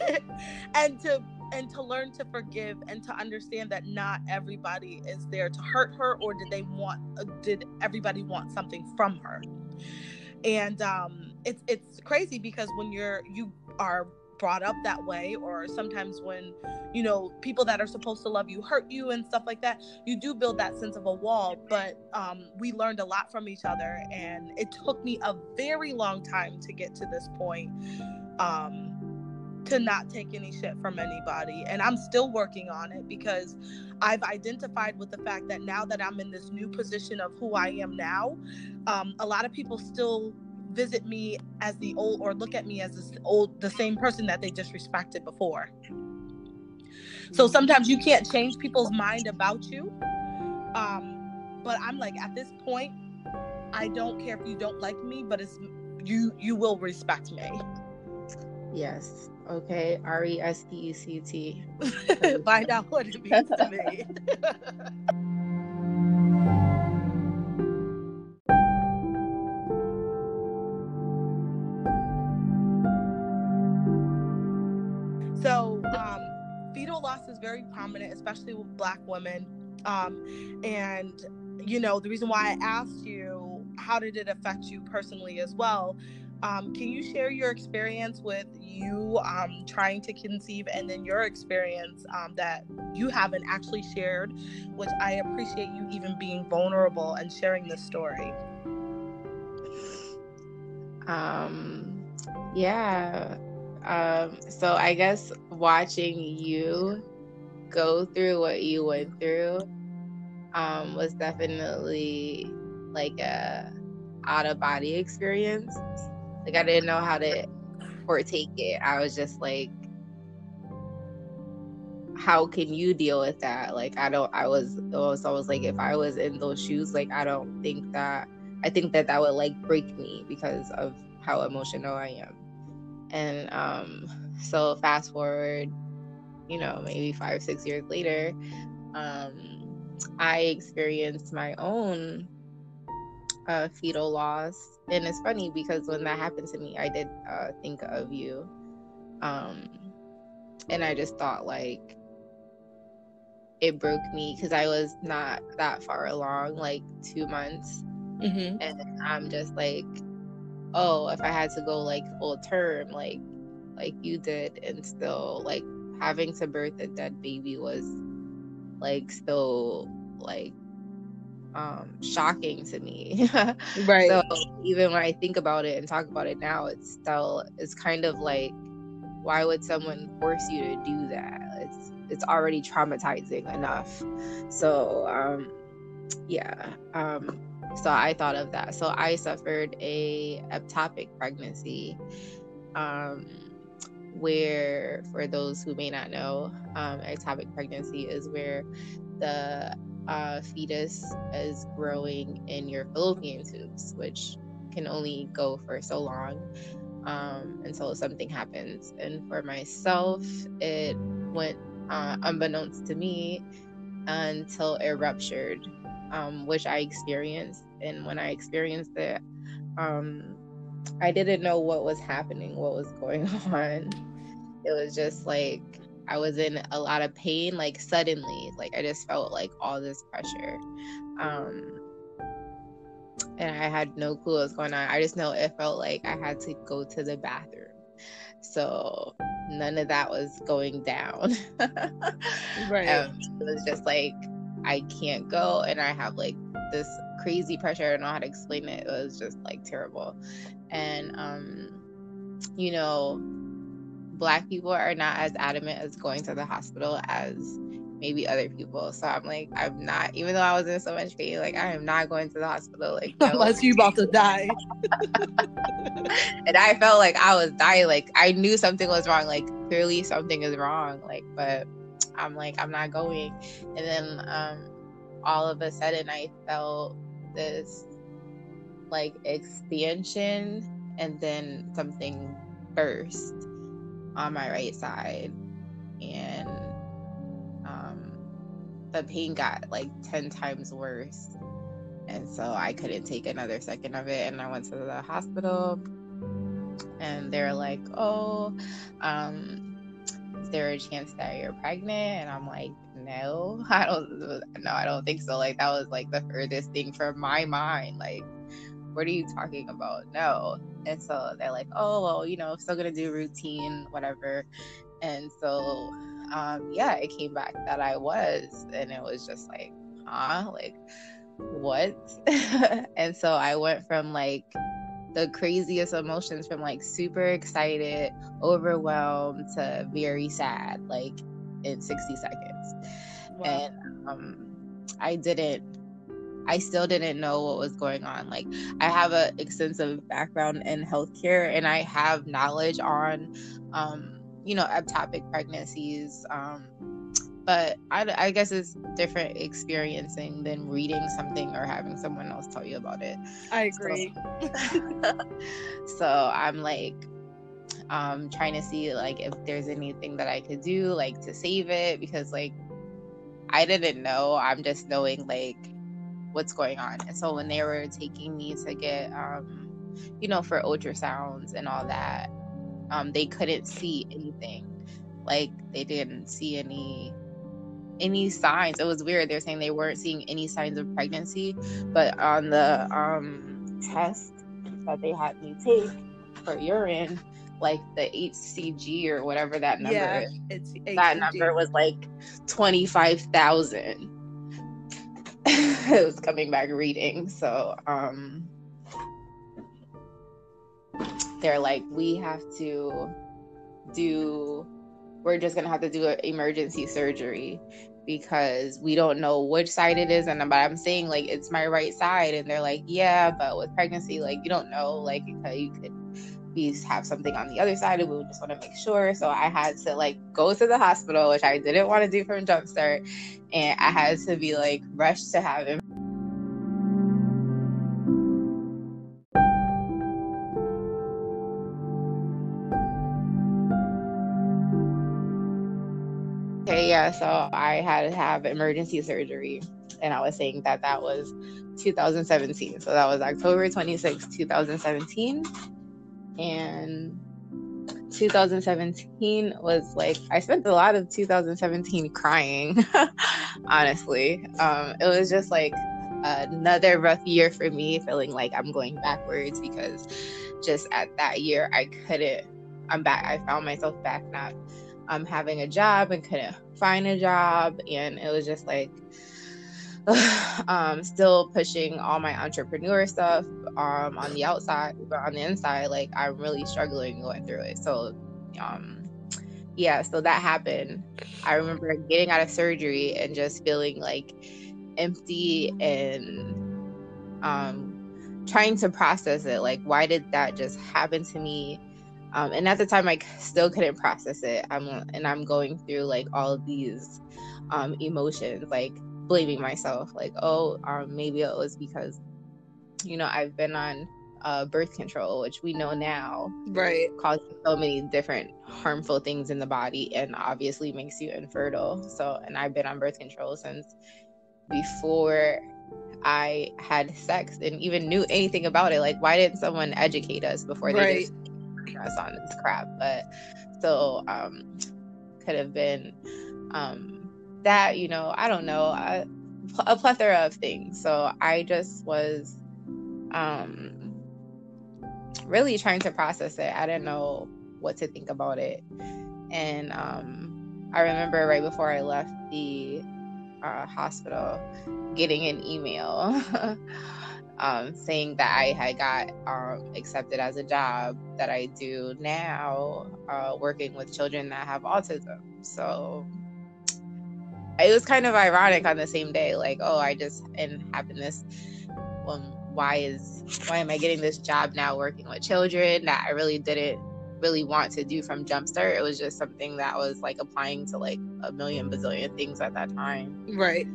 S2: [laughs] and to and to learn to forgive and to understand that not everybody is there to hurt her or did they want uh, did everybody want something from her. And um it's it's crazy because when you're you are brought up that way or sometimes when you know people that are supposed to love you hurt you and stuff like that you do build that sense of a wall but um, we learned a lot from each other and it took me a very long time to get to this point um, to not take any shit from anybody and i'm still working on it because i've identified with the fact that now that i'm in this new position of who i am now um, a lot of people still visit me as the old or look at me as this old the same person that they disrespected before. So sometimes you can't change people's mind about you. Um but i'm like at this point i don't care if you don't like me but it's you you will respect me.
S3: Yes. Okay. R-e-s-p-e-c-t [laughs]
S2: find out what it means to me [laughs] very prominent especially with black women um and you know the reason why i asked you how did it affect you personally as well Um, can you share your experience with you um, trying to conceive and then your experience um, that you haven't actually shared, which I appreciate you even being vulnerable and sharing this story?
S3: Um, yeah. Um, so I guess watching you go through what you went through um, was definitely like a out of body experience. Like I didn't know how to partake it. I was just like, how can you deal with that? Like I don't. I was. I was always like, if I was in those shoes, like I don't think that. I think that that would like break me because of how emotional I am. And um, so fast forward, you know, maybe five, six years later, um, I experienced my own uh, fetal loss. And it's funny because when that happened to me, I did uh, think of you. Um, and I just thought, like, it broke me because I was not that far along, like two months. Mm-hmm. And I'm just like, oh, if I had to go like full term, like, like you did, and still like having to birth a dead baby was like so like um shocking to me. [laughs]
S2: Right.
S3: So even when i think about it and talk about it now it's still it's kind of like why would someone force you to do that? It's it's already traumatizing enough. So um yeah um so i thought of that. So i suffered a ectopic pregnancy um where for those who may not know um, ectopic pregnancy is where the uh, fetus is growing in your fallopian tubes, which can only go for so long um, until something happens. And for myself, it went uh, unbeknownst to me until it ruptured, um, which I experienced. And when I experienced it, um, I didn't know what was happening, what was going [laughs] on. It was just like I was in a lot of pain, like suddenly. Like I just felt like all this pressure. Um and I had no clue what was going on. I just know it felt like I had to go to the bathroom. So none of that was going down. [laughs]
S2: right. Um,
S3: it was just like I can't go and I have like this crazy pressure. I don't know how to explain it. It was just like terrible. And um, you know, black people are not as adamant as going to the hospital as maybe other people. So I'm like, I'm not, even though I was in so much pain, like I am not going to the hospital. Like [laughs]
S2: no. unless you about to die. [laughs]
S3: and I felt like I was dying. Like I knew something was wrong. Like clearly something is wrong. Like, but I'm like, I'm not going. And then um all of a sudden I felt this like expansion and then something burst on my right side. And um, the pain got like 10 times worse. And so i couldn't take another second of it. And i went to the hospital. And they're like oh um, is there a chance that you're pregnant? And i'm like no [laughs] i don't no i don't think so like that was like the furthest thing from my mind like what are you talking about? No. And so they're like, oh, well, you know, still gonna do routine, whatever. And so, um, yeah, it came back that I was, and it was just like, huh, like, what? [laughs] and so I went from like the craziest emotions from like super excited, overwhelmed to very sad, like in 60 seconds. Wow. And um, I didn't I still didn't know what was going on. Like I have an extensive background in healthcare and I have knowledge on, um, you know, ectopic pregnancies. Um, but I, I guess it's different experiencing than reading something or having someone else tell you about it.
S2: I agree.
S3: So, [laughs] so I'm like, um, trying to see like if there's anything that I could do like to save it because like I didn't know. I'm just knowing like what's going on. And so when they were taking me to get, um, you know, for ultrasounds and all that, um, they couldn't see anything. Like they didn't see any any signs. It was weird. They're saying they weren't seeing any signs of pregnancy, but on the um, test that they had me take, for urine, like the HCG or whatever that number
S2: Yeah,
S3: is,
S2: it's
S3: that number was like 25,000. [laughs] it was coming back reading. So, um, they're like, we have to do, we're just gonna have to do an emergency surgery because we don't know which side it is. And but I'm saying like it's my right side, and they're like, yeah, but with pregnancy, like you don't know, like you could, be have something on the other side, and we just want to make sure. So I had to like go to the hospital, which I didn't want to do from Jumpstart, and I had to be like rushed to have him. Okay, yeah, so I had to have emergency surgery, and I was saying that that was 2017. So that was October 26, 2017. And 2017 was like, I spent a lot of 2017 crying, [laughs] honestly. Um, it was just like another rough year for me, feeling like I'm going backwards because just at that year, I couldn't, I'm back, I found myself back not um, having a job and couldn't find a job. And it was just like, [laughs] um, still pushing all my entrepreneur stuff um, on the outside, but on the inside, like I'm really struggling going through it. So, um, yeah, so that happened. I remember getting out of surgery and just feeling like empty and um, trying to process it. Like, why did that just happen to me? Um, and at the time, I still couldn't process it. I'm and I'm going through like all these um, emotions, like blaming myself, like, oh, um, maybe it was because, you know, I've been on uh, birth control, which we know now
S2: right.
S3: causes so many different harmful things in the body and obviously makes you infertile. So, and I've been on birth control since before I had sex and even knew anything about it. Like, why didn't someone educate us before they
S2: Right.
S3: just us on this crap? But so, um, could have been, um, that, you know, I don't know, a, a plethora of things. So I just was, um, really trying to process it. I didn't know what to think about it. And um, I remember right before I left the uh, hospital getting an email [laughs] um, saying that I had got um, accepted as a job that I do now, uh, working with children that have autism. So it was kind of ironic on the same day, like, oh, I just and having this. Um, why is why am I getting this job now working with children that I really didn't really want to do from Jumpstart? It was just something that was like applying to like a million bazillion things at that time.
S2: Right.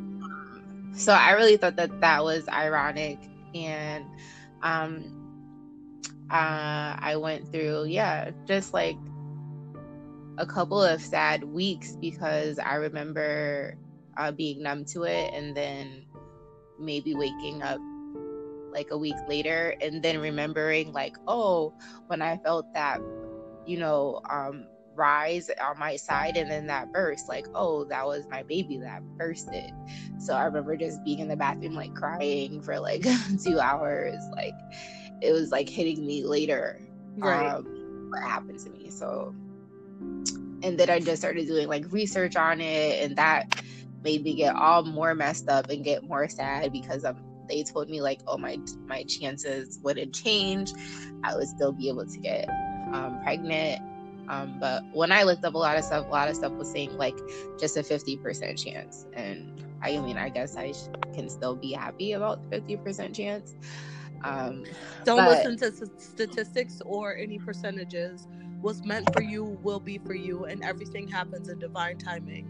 S3: So I really thought that that was ironic, and um, uh, I went through yeah, just like a couple of sad weeks because I remember uh, being numb to it, and then maybe waking up like a week later and then remembering like oh when i felt that you know um rise on my side and then that burst like oh that was my baby that bursted so i remember just being in the bathroom like crying for like [laughs] two hours like it was like hitting me later
S2: Right.
S3: um, what happened to me so and then i just started doing like research on it and that made me get all more messed up and get more sad because um, they told me like oh my my chances wouldn't change. I would still be able to get um, pregnant. Um, but when i looked up a lot of stuff a lot of stuff was saying like just a 50% chance. And i mean i guess i sh- can still be happy about 50% chance. Um,
S2: Don't
S3: But-
S2: listen to s- statistics or any percentages. What's meant for you will be for you, and everything happens in divine timing.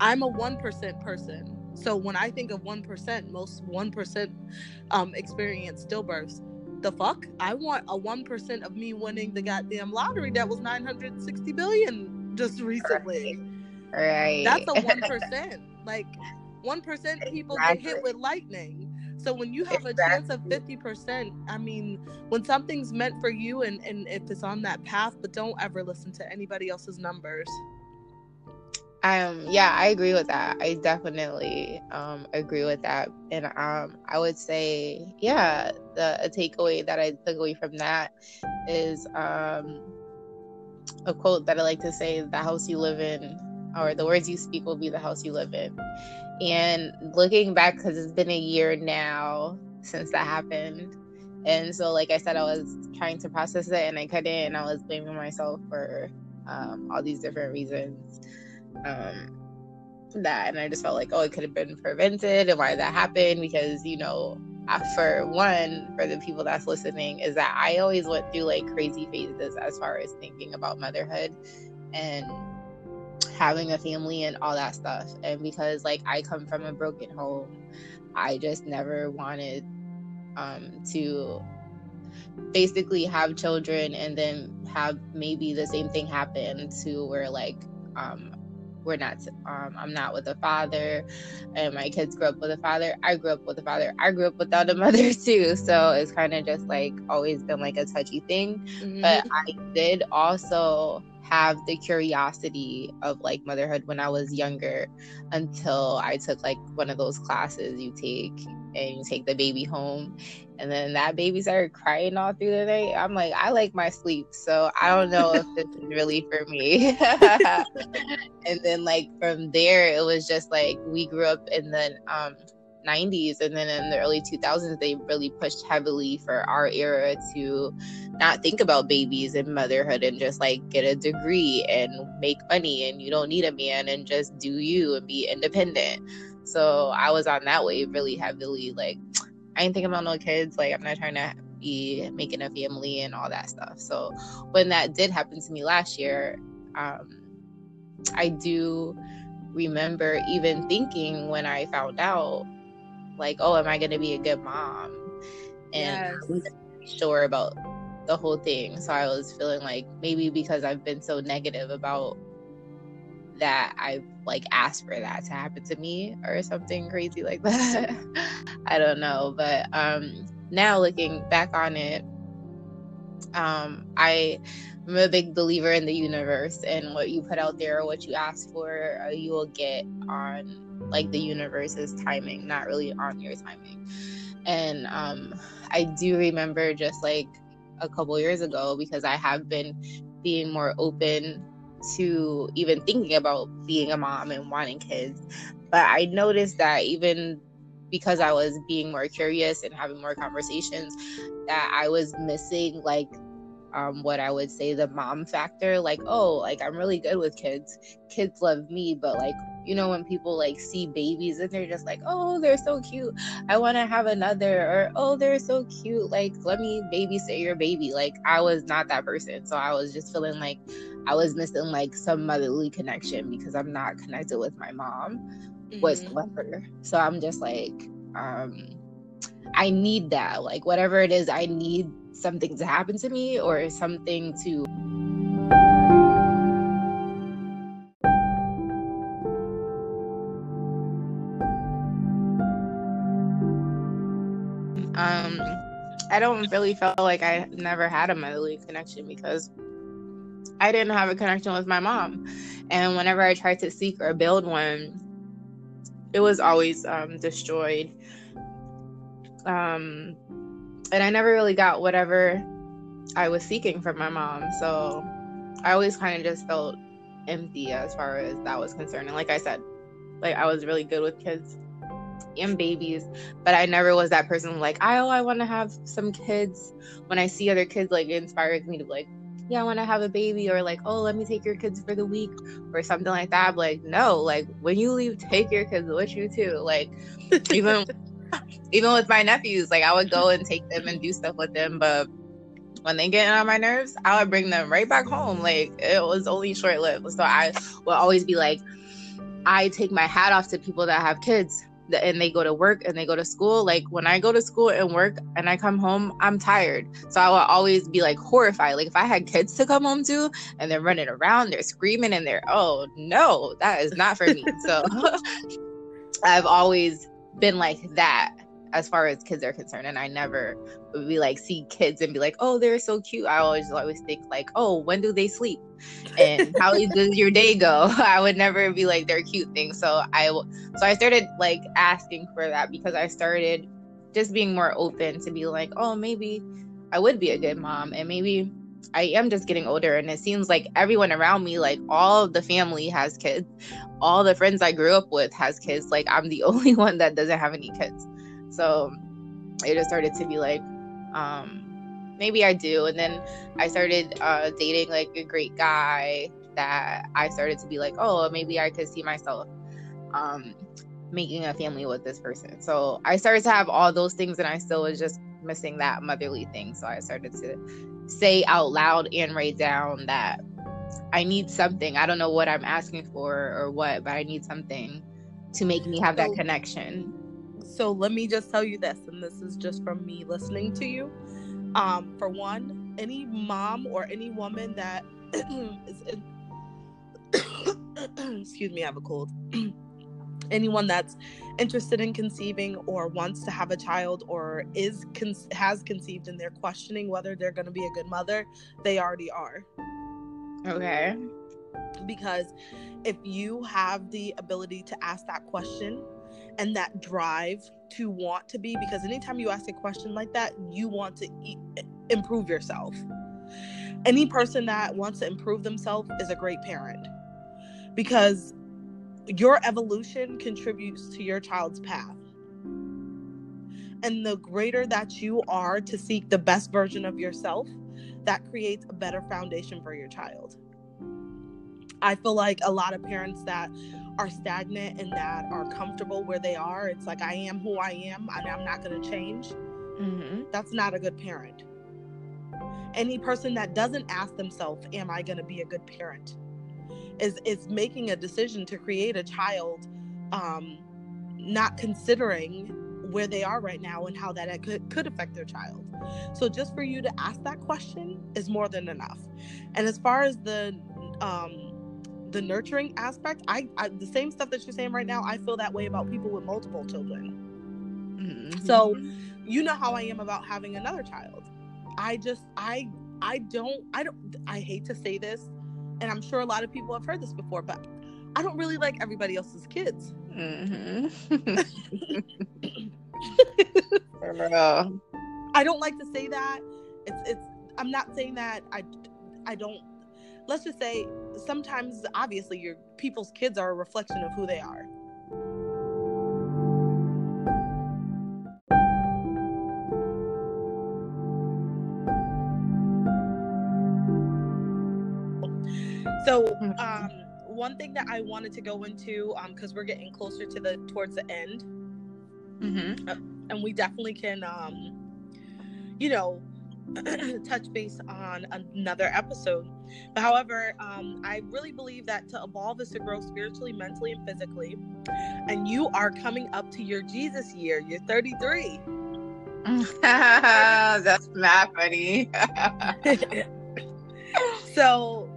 S2: I'm a 1% person. So when I think of 1%, most 1% um, experience stillbirths. The fuck? I want a 1% of me winning the goddamn lottery that was 960 billion just recently.
S3: right
S2: That's a [laughs] 1%. like 1% people get hit with lightning. So when you have a chance of 50%, I mean, when something's meant for you and, and if it's on that path, but don't ever listen to anybody else's numbers.
S3: Um, yeah, I agree with that. I definitely um, agree with that. And um, I would say, yeah, the a takeaway that I took away from that is um, a quote that I like to say: "The house you live in, or the words you speak, will be the house you live in." And looking back, because it's been a year now since that happened, and so like I said, I was trying to process it and I couldn't, and I was blaming myself for um, all these different reasons um, that and i just felt like oh it could have been prevented and why that happened because you know for one for the people that's listening is that i always went through like crazy phases as far as thinking about motherhood. And having a family and all that stuff. And because like i come from a broken home i just never wanted um to basically have children and then have maybe the same thing happen to where like um we're not um, i'm not with a father and my kids grew up with a father. I grew up with a father. I grew up without a mother [laughs] too. So it's kind of just like always been like a touchy thing. Mm-hmm. but i did also have the curiosity of like motherhood when i was younger until i took like one of those classes you take and you take the baby home and then that baby started crying all through the night. I'm like, I like my sleep, so I don't know if this is really for me. [laughs] and then like from there, it was just like we grew up in the um, 90s, and then in the early 2000s, they really pushed heavily for our era to not think about babies and motherhood and just like get a degree and make money, and you don't need a man, and just do you and be independent. So I was on that wave really heavily, like I ain't thinking about no kids. Like I'm not trying to be making a family and all that stuff. So when that did happen to me last year, um, I do remember even thinking when I found out, like, oh, am I gonna be a good mom? And yes. sure about the whole thing. So I was feeling like maybe because I've been so negative about that I've like asked for that to happen to me or something crazy like [laughs] that. I don't know. But um now looking back on it, um I am a big believer in the universe and what you put out there, or what you ask for, uh, you will get on like the universe's timing, not really on your timing. And um I do remember just like a couple years ago because I have been being more open to even thinking about being a mom and wanting kids. But I noticed that even because I was being more curious and having more conversations, that I was missing like um, what I would say the mom factor. Like, oh, like I'm really good with kids. Kids love me, but like, you know, when people like see babies and they're just like, oh, they're so cute. I want to have another. Or, oh, they're so cute. Like, let me babysit your baby. Like, I was not that person. So I was just feeling like I was missing like some motherly connection because I'm not connected with my mom mm-hmm. whatsoever. So I'm just like, um, I need that. Like, whatever it is, I need something to happen to me or something to I don't really feel like I never had a motherly connection because I didn't have a connection with my mom. And whenever I tried to seek or build one, it was always um, destroyed. Um, and I never really got whatever I was seeking from my mom. So I always kind of just felt empty as far as that was concerned. And like I said, like I was really good with kids and babies, but I never was that person like, oh, I want to have some kids. When I see other kids, like it inspires me to be like, yeah, I want to have a baby, or like, oh, let me take your kids for the week, or something like that. But like, no, like when you leave, take your kids with you too. Like, even [laughs] even with my nephews, like I would go and take them and do stuff with them, but when they get on my nerves, I would bring them right back home. Like it was only short lived. So I will always be like, I take my hat off to people that have kids and they go to work and they go to school. Like when I go to school and work and I come home, I'm tired. So I will always be like horrified. Like if I had kids to come home to and they're running around, they're screaming and they're, oh no, that is not for me. So [laughs] [laughs] I've always been like that as far as kids are concerned and i never would be like see kids and be like oh they're so cute i always always think like oh when do they sleep and how [laughs] does your day go [laughs] i would never be like they're cute things so i so i started like asking for that because i started just being more open to be like oh maybe i would be a good mom and maybe I am just getting older and it seems like everyone around me, like all the family has kids. All the friends I grew up with has kids. Like I'm the [laughs] only one that doesn't have any kids. So it just started to be like, um, maybe I do. And then I started uh, dating like a great guy that I started to be like, oh, maybe I could see myself um, making a family with this person. So I started to have all those things, and I still was just missing that motherly thing. So I started to say out loud and write down that I need something. I don't know what I'm asking for or what, but I need something to make me have that connection
S2: so let me just tell you this, and this is just from me listening to you. Um, for one, any mom or any woman that [clears throat] is in, [coughs] excuse me, I have a cold. [clears throat] Anyone that's interested in conceiving or wants to have a child or is con- has conceived and they're questioning whether they're going to be a good mother, they already are.
S3: Okay.
S2: Because if you have the ability to ask that question and that drive to want to be because anytime you ask a question like that you want to e- improve yourself. Any person that wants to improve themselves is a great parent because your evolution contributes to your child's path. And the greater that you are to seek the best version of yourself that creates a better foundation for your child. I feel like a lot of parents that are stagnant and that are comfortable where they are. It's like I am who I am and I'm not going to change. Mm-hmm. That's not a good parent. Any person that doesn't ask themselves, "Am I going to be a good parent?" is is making a decision to create a child, um, not considering where they are right now and how that could, could affect their child. So just for you to ask that question is more than enough. And as far as the um, the nurturing aspect, I, I, the same stuff that you're saying right now, I feel that way about people with multiple children. Mm-hmm. So, you know how I am about having another child. I just I I don't I don't I hate to say this, and I'm sure a lot of people have heard this before, but I don't really like everybody else's kids. Mm-hmm. [laughs] [laughs] I don't like to say that. It's it's I'm not saying that I I don't let's just say sometimes obviously your people's kids are a reflection of who they are so mm-hmm. um, one thing that i wanted to go into because um, we're getting closer to the towards the end mm-hmm. uh, and we definitely can um, you know [clears throat] touch base on another episode. But however, um, I really believe that to evolve is to grow spiritually, mentally, and physically. And you are coming up to your Jesus year. You're 33. [laughs]
S3: That's not funny. [laughs]
S2: so,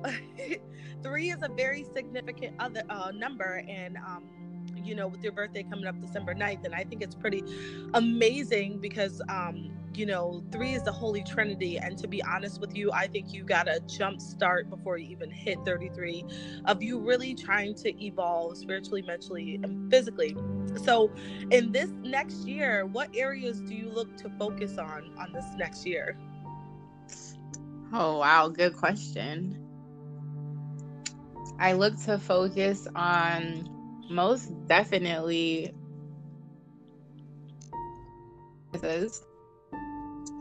S2: [laughs] three is a very significant other uh, number, and um, you know, with your birthday coming up December 9th, and I think it's pretty amazing because um, you know, three is the Holy Trinity. And to be honest with you, I think you got a jump start before you even hit 33 of you really trying to evolve spiritually, mentally, and physically. So, in this next year, what areas do you look to focus on on this next year?
S3: Oh, wow. Good question. I look to focus on most definitely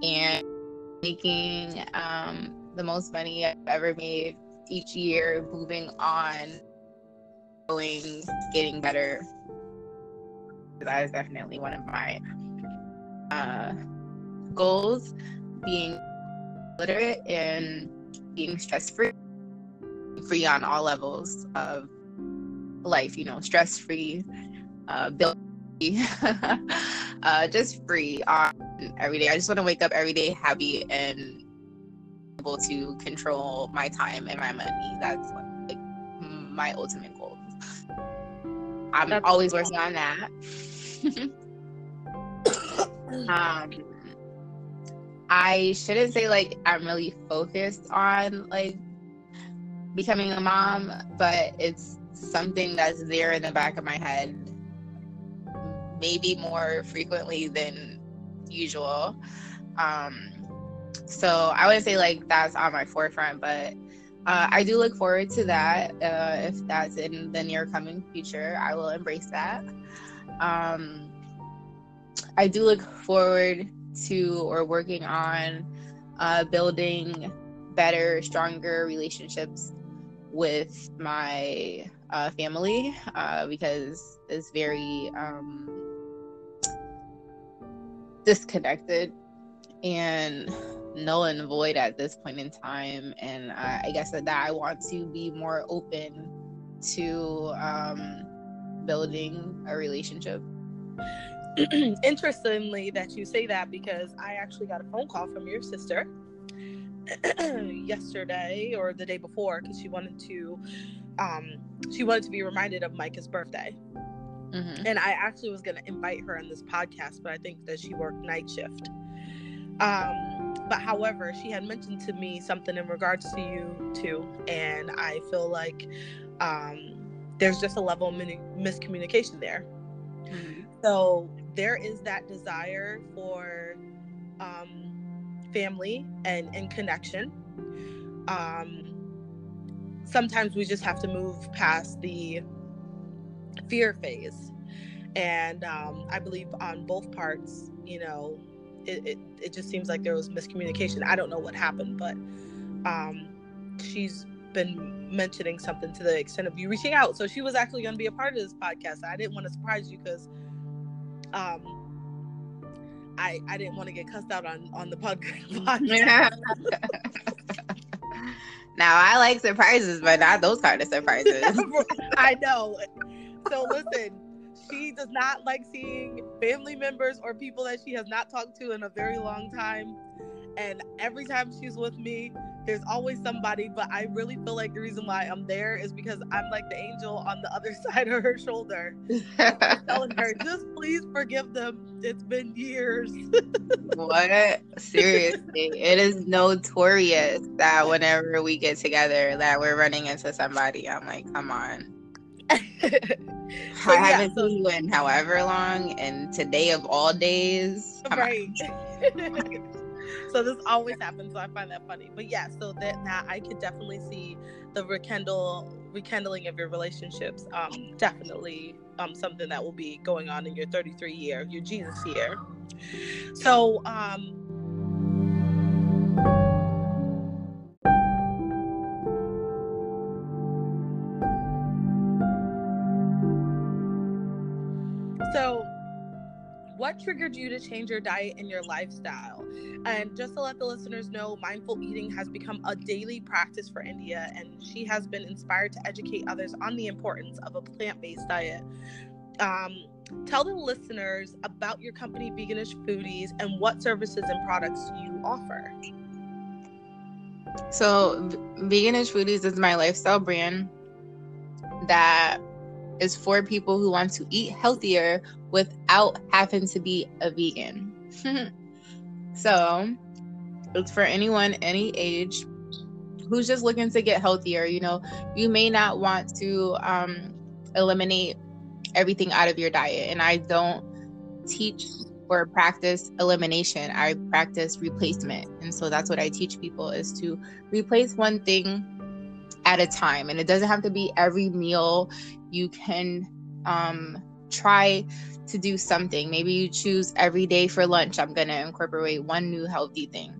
S3: and making um, the most money I've ever made each year, moving on, going, getting better. That is definitely one of my uh, goals being literate and being stress free, free on all levels of life, you know, stress free, uh, [laughs] uh, just free on every day. I just want to wake up every day happy and able to control my time and my money. That's like my ultimate goal. I'm That's always working on that. [coughs] Um, I shouldn't say like I'm really focused on like becoming a mom, but it's something that's there in the back of my head, maybe more frequently than usual. Um, so I would say like that's on my forefront, but uh, I do look forward to that. Uh, if that's in the near coming future, I will embrace that. Um, I do look forward to or working on uh, building better, stronger relationships with my uh, family uh, because it's very um, disconnected and null and void at this point in time. And I, I guess that, that I want to be more open to um, building a relationship. [clears throat]
S2: Interestingly, that you say that because I actually got a phone call from your sister [clears throat] yesterday or the day before because she wanted to um she wanted to be reminded of Micah's birthday. Mm-hmm. And I actually was going to invite her on this podcast, but I think that she worked night shift. Um, but however, she had mentioned to me something in regards to you too, and I feel like um, there's just a level of miscommunication there. Mm-hmm. So there is that desire for um, family and, and connection. Um, sometimes we just have to move past the fear phase. And um, I believe on both parts, you know, it, it, it, just seems like there was miscommunication. I don't know what happened, but um, she's been mentioning something to the extent of you reaching out. So she was actually going to be a part of this podcast. I didn't want to surprise you because um, I I didn't want to get cussed out on on the podcast. [laughs] [laughs]
S3: now I like surprises, but not those kind of surprises. [laughs]
S2: I know. So listen, she does not like seeing family members or people that she has not talked to in a very long time. And every time she's with me, there's always somebody, but I really feel like the reason why I'm there is because I'm like the angel on the other [laughs] side of her shoulder, [laughs] telling her, just please forgive them. It's been years.
S3: what? Seriously, it is notorious that whenever we get together, that we're running into somebody. I'm like, come on. [laughs] I haven't so, seen you in however long, and today of all days, right. [laughs]
S2: so this always happens. So I find that funny. But yeah, so that that I could definitely see the rekindle rekindling of your relationships. Um, definitely um something that will be going on in your 33 year, your Jesus year. So um so what triggered you to change your diet and your lifestyle? And just to let the listeners know, mindful eating has become a daily practice for India, and she has been inspired to educate others on the importance of a plant based diet. Um, tell the listeners about your company, Veganish Foodies, and what services and products you offer.
S3: So, Veganish Foodies is my lifestyle brand that is for people who want to eat healthier without having to be a vegan. [laughs] so it's for anyone, any age, who's just looking to get healthier. You know, you may not want to um, eliminate everything out of your diet. And I don't teach or practice elimination. I practice replacement. And so that's what I teach people is to replace one thing at a time. And it doesn't have to be every meal. You can um, try to do something. Maybe you choose every day for lunch, I'm going to incorporate one new healthy thing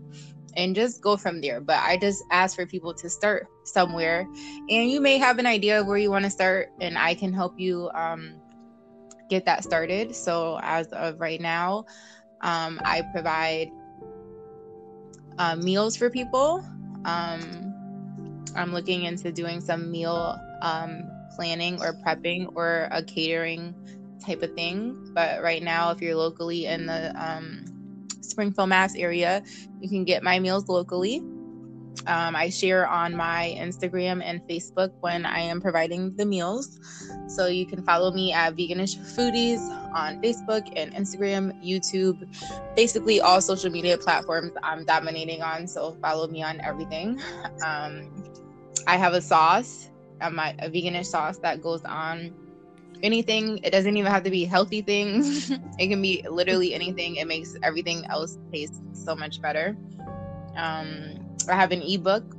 S3: and just go from there. But I just ask for people to start somewhere. And you may have an idea of where you want to start, and I can help you um, get that started. So, as of right now, um, I provide uh, meals for people. Um, I'm looking into doing some meal um, planning or prepping or a catering type of thing. But right now, if you're locally in the um, Springfield, Mass area, you can get my meals locally. Um, I share on my Instagram and Facebook when I am providing the meals. So you can follow me at Veganish Foodies on Facebook and Instagram, YouTube, basically all social media platforms I'm dominating on. So follow me on everything. Um, I have a sauce, a, my, a veganish sauce that goes on anything. It doesn't even have to be healthy things. [laughs] it can be literally anything. It makes everything else taste so much better. Um, I have an ebook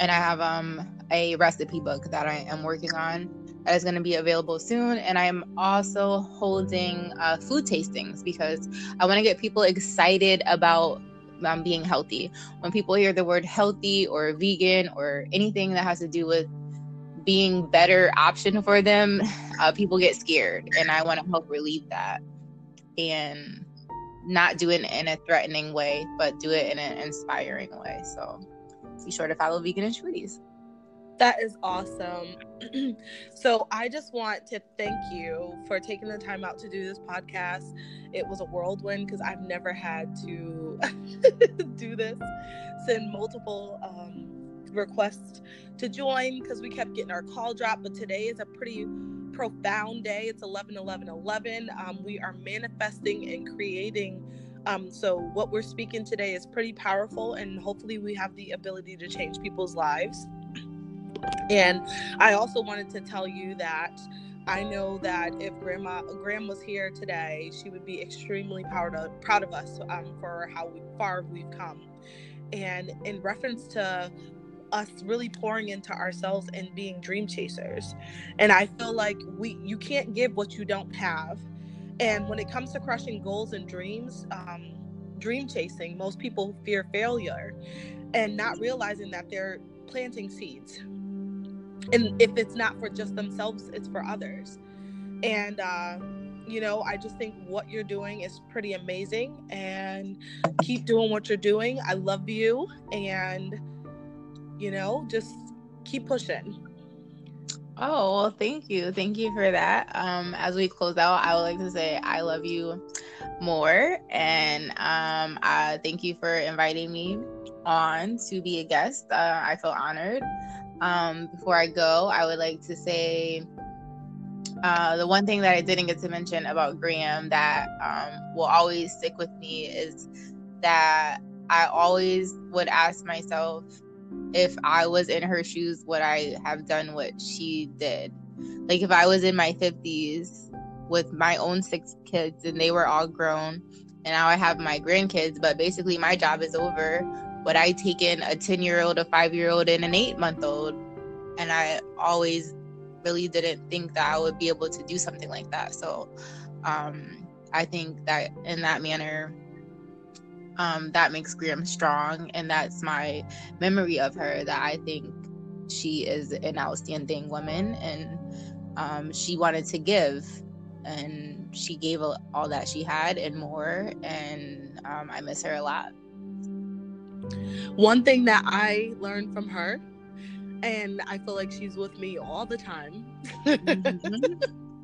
S3: and I have um a recipe book that I am working on that is going to be available soon. And I'm also holding uh, food tastings because I want to get people excited about um, being healthy. When people hear the word healthy or vegan or anything that has to do with being better option for them, uh, people get scared, and I want to help relieve that and not do it in a threatening way, but do it in an inspiring way. So be sure to follow Veganish Foodies.
S2: That is awesome. [clears throat] so I just want to thank you for taking the time out to do this podcast. It was a whirlwind because I've never had to [laughs] do this. Send multiple um, requests to join because we kept getting our call drop. But today is a pretty profound day. It's 11 11 11. Um, we are manifesting and creating. Um, so, what we're speaking today is pretty powerful, and hopefully, we have the ability to change people's lives. And I also wanted to tell you that I know that if Grandma Gram was here today, she would be extremely proud of proud of us um, for how far we've come. And in reference to us really pouring into ourselves and being dream chasers. And I feel like we you can't give what you don't have. And when it comes to crushing goals and dreams, um, dream chasing, most people fear failure and not realizing that they're planting seeds. And if it's not for just themselves, it's for others. And uh, you know, I just think what you're doing is pretty amazing and keep doing what you're doing. I love you and you know, just keep pushing.
S3: Oh, well, thank you. Thank you for that. Um, as we close out, I would like to say I love you more. And um, uh, thank you for inviting me on to be a guest. Uh, I feel honored. Um, before I go, I would like to say uh, the one thing that I didn't get to mention about Gram that um, will always stick with me is that I always would ask myself, if I was in her shoes, would I have done what she did? Like if I was in my 50s with my own six kids and they were all grown and now I have my grandkids, but basically my job is over, would I take in a 10 year old, a five year old, and an eight month old? And I always really didn't think that I would be able to do something like that. So um, I think that in that manner, um, that makes Gram strong. And that's my memory of her that I think she is an outstanding woman and um, she wanted to give and she gave all that she had and more. And um, I miss her a lot.
S2: One thing that I learned from her, and I feel like she's with me all the time.
S3: mm-hmm.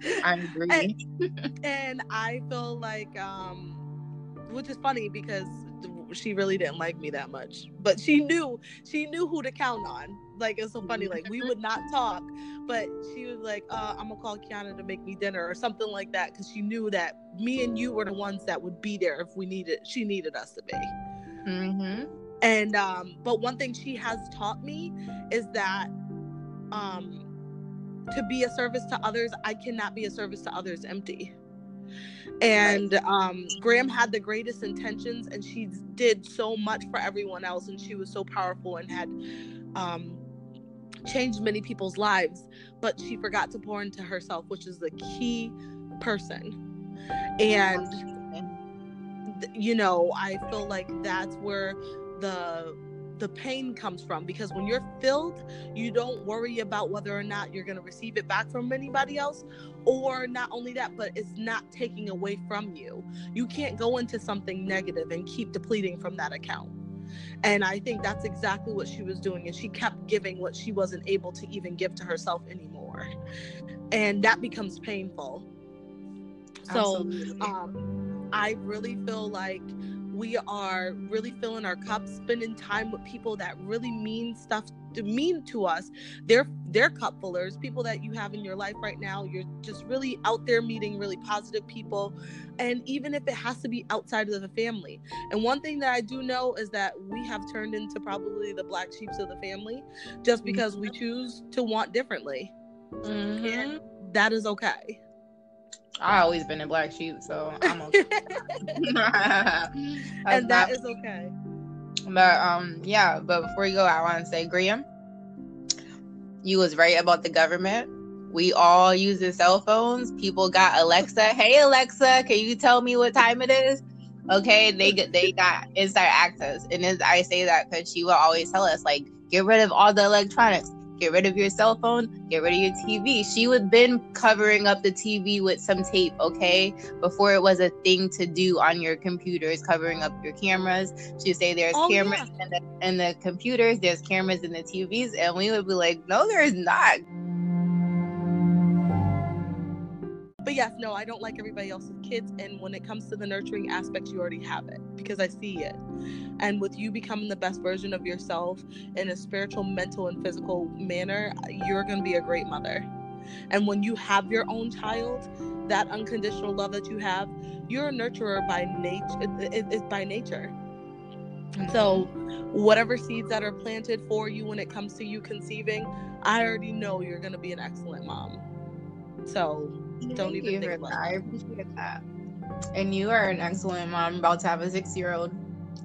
S3: [laughs] I agree.
S2: and, [laughs] and I feel like, um, which is funny because she really didn't like me that much. But she knew she knew who to count on. Like it's so funny like we would not talk but she was like uh, i'm gonna call kiana to make me dinner or something like that because she knew that me and you were the ones that would be there if we needed she needed us to be.
S3: Mm-hmm.
S2: and um but one thing she has taught me is that um to be a service to others i cannot be a service to others empty and um, Gram had the greatest intentions, and she did so much for everyone else, and she was so powerful and had um, changed many people's lives. But she forgot to pour into herself, which is the key person. And you know, I feel like that's where the the pain comes from because when you're filled, you don't worry about whether or not you're going to receive it back from anybody else. Or not only that, but it's not taking away from you. You can't go into something negative and keep depleting from that account. And I think that's exactly what she was doing. And she kept giving what she wasn't able to even give to herself anymore. And that becomes painful. So um, I really feel like we are really filling our cups, spending time with people that really mean stuff to mean to us. They're they're cup fullers, people that you have in your life right now. You're just really out there meeting really positive people. And even if it has to be outside of the family. And one thing that I do know is that we have turned into probably the black sheeps of the family just because we choose to want differently. Mm-hmm. And that is okay.
S3: I always been a black sheep, so I'm okay. [laughs] [laughs]
S2: and that is okay.
S3: But um, yeah. But before you go, I want to say, Gram, you was right about the government. We all use the cell phones. People got Alexa. Hey Alexa, can you tell me what time it is? Okay, they they got inside access, and I say that because she will always tell us like, get rid of all the electronics get rid of your cell phone, get rid of your TV. She would been covering up the TV with some tape, okay? Before it was a thing to do on your computers, covering up your cameras. She'd say there's oh, cameras yeah. in, the, in the computers, there's cameras in the TVs, and we would be like, no, there's not.
S2: But yes, no, I don't like everybody else's kids. And when it comes to the nurturing aspect, you already have it because I see it. And with you becoming the best version of yourself in a spiritual, mental, and physical manner, you're going to be a great mother. And when you have your own child, that unconditional love that you have, you're a nurturer by nature. It's by nature. Mm-hmm. So, whatever seeds that are planted for you when it comes to you conceiving, I already know you're going to be an excellent mom. So, don't Thank even think about that. I
S3: appreciate that. And you are an excellent mom, about to have a six year old.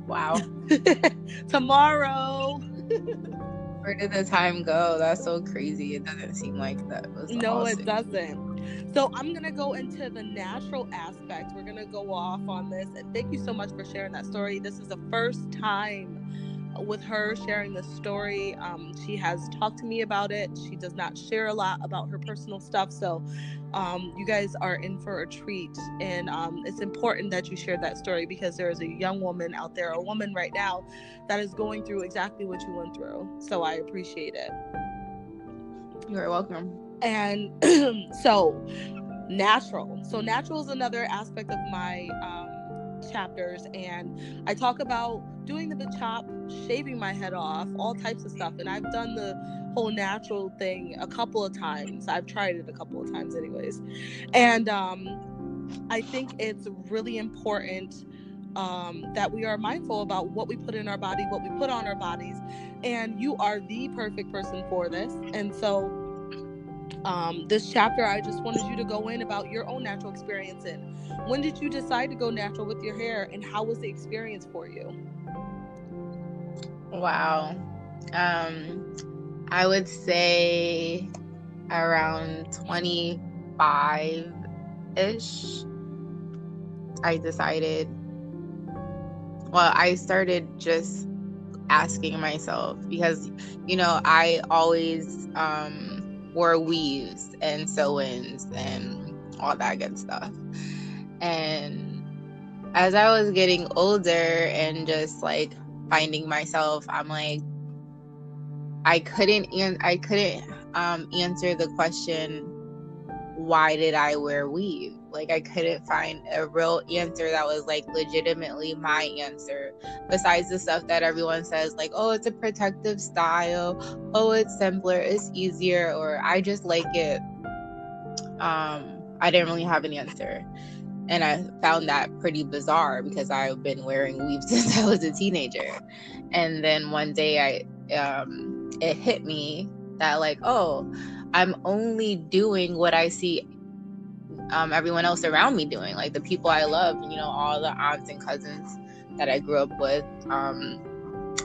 S3: Wow. [laughs]
S2: Tomorrow. [laughs]
S3: Where did the time go? That's so crazy. It doesn't seem like that
S2: was No, awesome. it doesn't. So I'm gonna go into the natural aspect. We're gonna go off on this. And thank you so much for sharing that story. This is the first time with her sharing the story. Um, she has talked to me about it. She does not share a lot about her personal stuff. So, um, you guys are in for a treat. And um, it's important that you share that story because there is a young woman out there, a woman right now, that is going through exactly what you went through. So, I appreciate it.
S3: You're welcome.
S2: And [clears throat] so, natural. So, natural is another aspect of my um, chapters and I talk about doing the chop, shaving my head off, all types of stuff. And I've done the whole natural thing a couple of times. I've tried it a couple of times, anyways. And um, I think it's really important um, that we are mindful about what we put in our body, what we put on our bodies. And you are the perfect person for this. And so um, this chapter, I just wanted you to go in about your own natural experience and when did you decide to go natural with your hair and how was the experience for you?
S3: Wow. Um, I would say around 25 ish. I decided, well, I started just asking myself because, you know, I always, um, wore weaves and sew-ins and all that good stuff. And as I was getting older and just like finding myself, I'm like I couldn't I couldn't um, answer the question why did I wear weave? Like I couldn't find a real answer that was like legitimately my answer. Besides the stuff that everyone says, like, oh, it's a protective style, oh, it's simpler, it's easier, or I just like it. Um, I didn't really have an answer. And I found that pretty bizarre because I've been wearing weave [laughs] since I was a teenager. And then one day I um it hit me that like, oh, I'm only doing what I see um, everyone else around me doing, like the people I love, you know, all the aunts and cousins that I grew up with, um,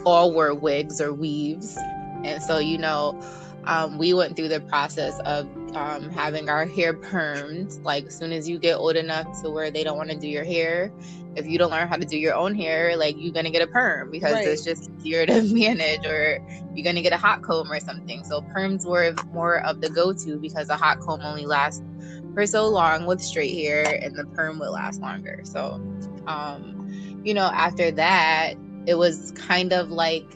S3: all were wigs or weaves. And so, you know, um, we went through the process of um, having our hair permed. Like, as soon as you get old enough to where they don't want to do your hair, if you don't learn how to do your own hair, like, you're going to get a perm because right. it's just easier to [laughs] manage, or you're going to get a hot comb or something. So, perms were more of the go to because a hot comb only lasts for so long with straight hair and the perm would last longer. So, um, you know, after that, it was kind of like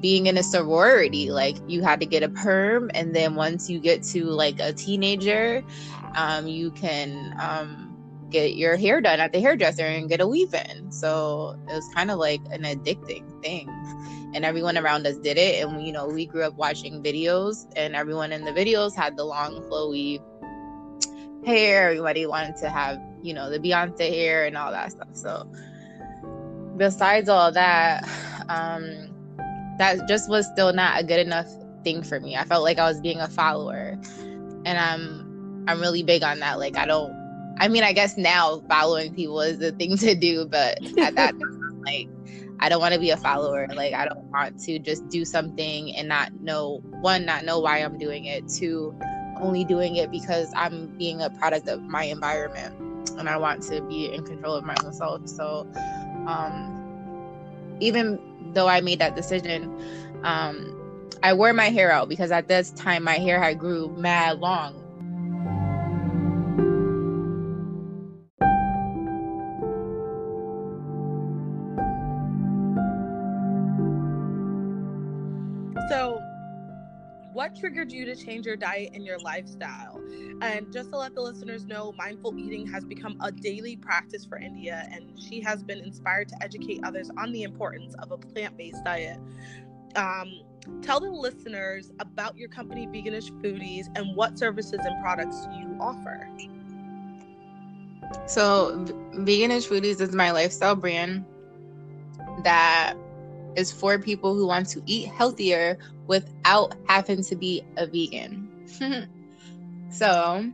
S3: being in a sorority. Like you had to get a perm, and then once you get to like a teenager, um, you can um, get your hair done at the hairdresser and get a weave in. So it was kind of like an addicting thing. And everyone around us did it. And, you know, we grew up watching videos, and everyone in the videos had the long, flowy hair. Everybody wanted to have, you know, the Beyonce hair and all that stuff. So, besides all that, um, that just was still not a good enough thing for me. I felt like I was being a follower. And I'm I'm really big on that. Like I don't I mean, I guess now following people is the thing [laughs] to do, but at that [laughs] time, like, I don't want to be a follower. Like, I don't want to just do something and not know one, not know why I'm doing it. Two, only doing it because I'm being a product of my environment and I want to be in control of my own self. So, um, even though I made that decision, um, I wore my hair out because at this time my hair had grew mad long
S2: triggered you to change your diet and your lifestyle? And just to let the listeners know, mindful eating has become a daily practice for India, and she has been inspired to educate others on the importance of a plant based diet. Um, tell the listeners about your company, Veganish Foodies, and what services and products you offer.
S3: So, Veganish Foodies is my lifestyle brand that is for people who want to eat healthier without having to be a vegan. [laughs] so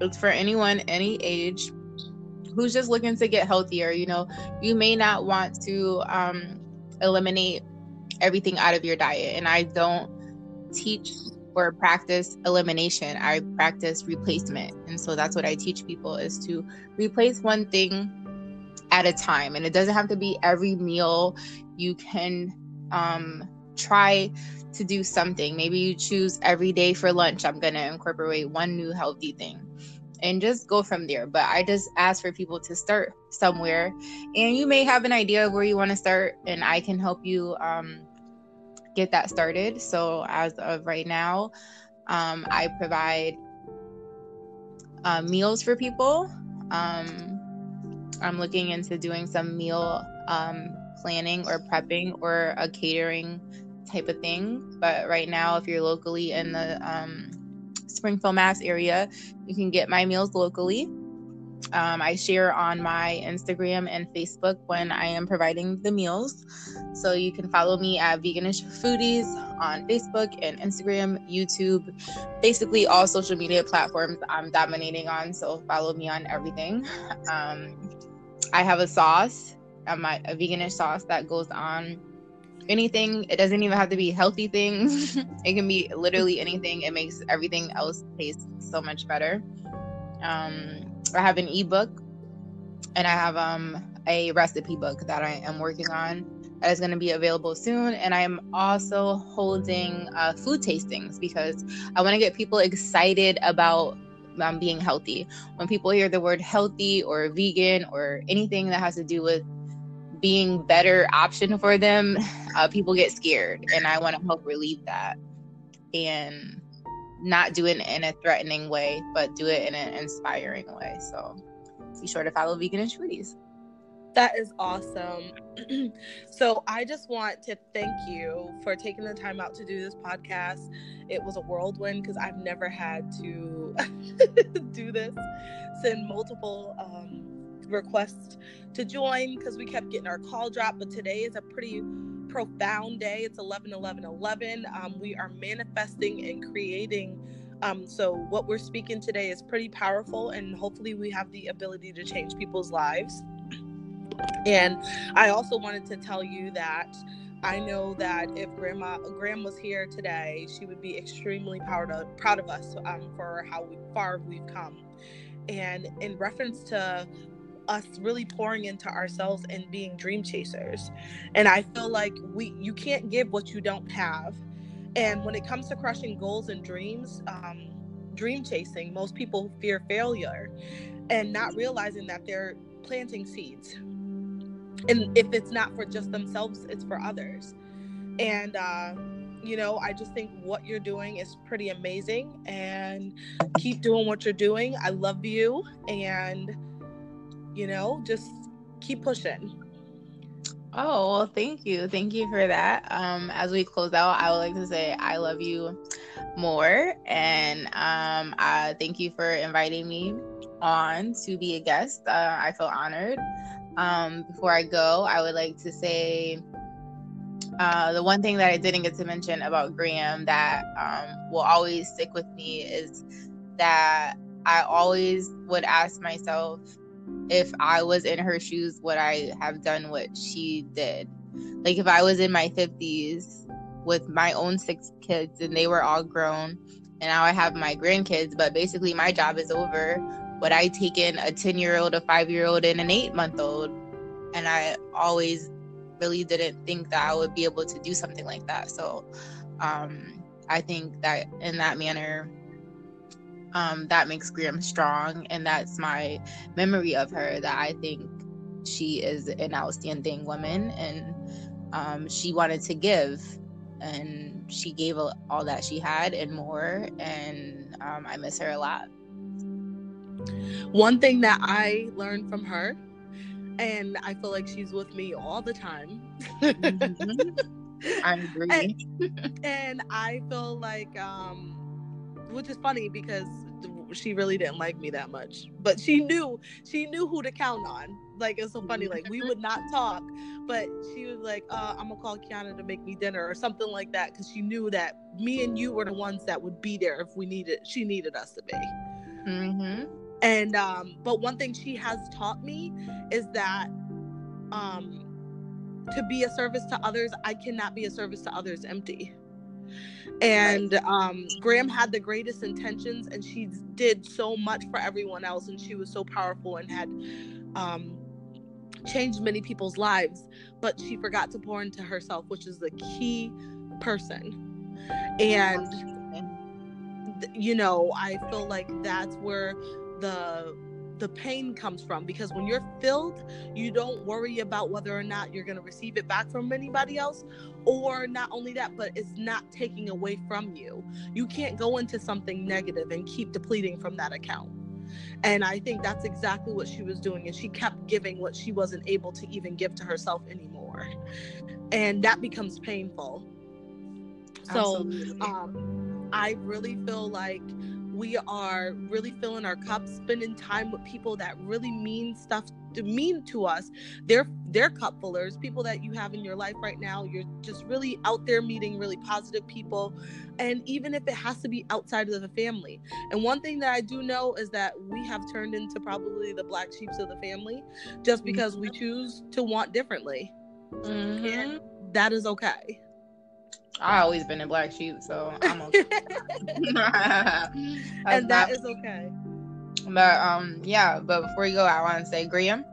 S3: it's for anyone, any age, who's just looking to get healthier. You know, you may not want to um, eliminate everything out of your diet. And I don't teach or practice elimination. I practice replacement. And so that's what I teach people is to replace one thing at a time. And it doesn't have to be every meal. You can um, try to do something. Maybe you choose every day for lunch, I'm going to incorporate one new healthy thing and just go from there. But I just ask for people to start somewhere. And you may have an idea of where you want to start, and I can help you um, get that started. So, as of right now, um, I provide uh, meals for people. Um, I'm looking into doing some meal um, planning or prepping or a catering type of thing. But right now, if you're locally in the um, Springfield, Mass area, you can get my meals locally. Um, I share on my Instagram and Facebook when I am providing the meals. So you can follow me at Veganish Foodies on Facebook and Instagram, YouTube, basically all social media platforms I'm dominating on. So follow me on everything. Um, I have a sauce, a, my, a veganish sauce that goes on anything. It doesn't even have to be healthy things. [laughs] it can be literally anything. It makes everything else taste so much better. Um, I have an ebook and I have um, a recipe book that I am working on that is going to be available soon. And I am also holding uh, food tastings because I want to get people excited about um, being healthy. When people hear the word healthy or vegan or anything that has to do with being better option for them, uh, people get scared, and I want to help relieve that and not do it in a threatening way, but do it in an inspiring way. So be sure to follow Veganish Foodies.
S2: That is awesome. [clears throat] so I just want to thank you for taking the time out to do this podcast. It was a whirlwind because I've never had to [laughs] do this, send multiple um, requests to join because we kept getting our call drop. But today is a pretty profound day. It's 11 11 11. Um, we are manifesting and creating. Um, so, what we're speaking today is pretty powerful, and hopefully, we have the ability to change people's lives. And I also wanted to tell you that I know that if Grandma Gram was here today, she would be extremely proud of proud of us um, for how far we've come. And in reference to us really pouring into ourselves and being dream chasers, and I feel like we you can't give what you don't have. And when it comes to crushing goals and dreams, um, dream chasing, most people fear failure and not realizing that they're planting seeds. And if it's not for just themselves it's for others. And uh, you know i just think what you're doing is pretty amazing and keep doing what you're doing. I love you and you know, just keep pushing.
S3: Oh, well, thank you. Thank you for that. Um, as we close out, I would like to say I love you more. And um, uh, thank you for inviting me on to be a guest. Uh, I feel honored. Um, before I go, I would like to say uh, the one thing that I didn't get to mention about Gram that um, will always stick with me is that I always would ask myself if I was in her shoes, would I have done what she did? Like if I was in my 50s with my own six kids and they were all grown, and now I have my grandkids, but basically my job is over. Would I take in a 10 year old, a five year old, and an eight month old? And I always really didn't think that I would be able to do something like that. So um, I think that in that manner, um, that makes Gram strong. And that's my memory of her that I think she is an outstanding woman and um, she wanted to give and she gave all that she had and more. And um, I miss her a lot.
S2: One thing that I learned from her and I feel like she's with me all the time.
S3: mm-hmm. [laughs] I agree.
S2: And, and, I feel like, um, which is funny because she really didn't like me that much, but she knew she knew who to count on. Like it's so funny. Like we would not talk, but she was like, uh, "I'm gonna call Kiana to make me dinner" or something like that, because she knew that me and you were the ones that would be there if we needed. She needed us to be.
S3: Mm-hmm
S2: and um but one thing she has taught me is that um to be a service to others i cannot be a service to others empty and um gram had the greatest intentions and she did so much for everyone else and she was so powerful and had um changed many people's lives but she forgot to pour into herself which is the key person. And you know i feel like that's where the the pain comes from because when you're filled you don't worry about whether or not you're going to receive it back from anybody else or not only that but it's not taking away from you. You can't go into something negative and keep depleting from that account. And i think that's exactly what she was doing and she kept giving what she wasn't able to even give to herself anymore. And that becomes painful. So um, i really feel like we are really filling our cups, spending time with people that really mean stuff to mean to us. They're they're cup fillers, people that you have in your life right now. You're just really out there meeting really positive people. And even if it has to be outside of the family. And one thing that I do know is that we have turned into probably the black sheep of the family just because we mm-hmm. choose to want differently. Mm-hmm. And that is okay.
S3: I always been a black sheep, so I'm okay. [laughs] [laughs]
S2: and that is okay.
S3: But um, yeah. But before you go, I want to say, Gram,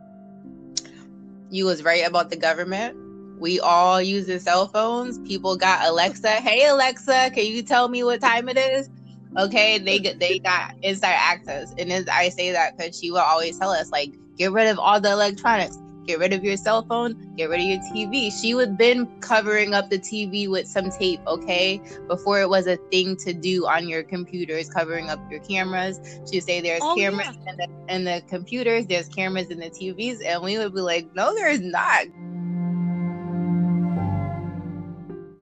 S3: you was right about the government. We all use the cell phones. People got Alexa. Hey Alexa, can you tell me what time it is? Okay, they they got inside access, and as I say that because she will always tell us like, get rid of all the electronics get rid of your cell phone, get rid of your TV. She would been covering up the TV with some tape, okay? Before it was a thing to do on your computers, covering up your cameras. She'd say there's oh, cameras yeah. in, the, in the computers, there's cameras in the TVs, and we would be like, no, there's not.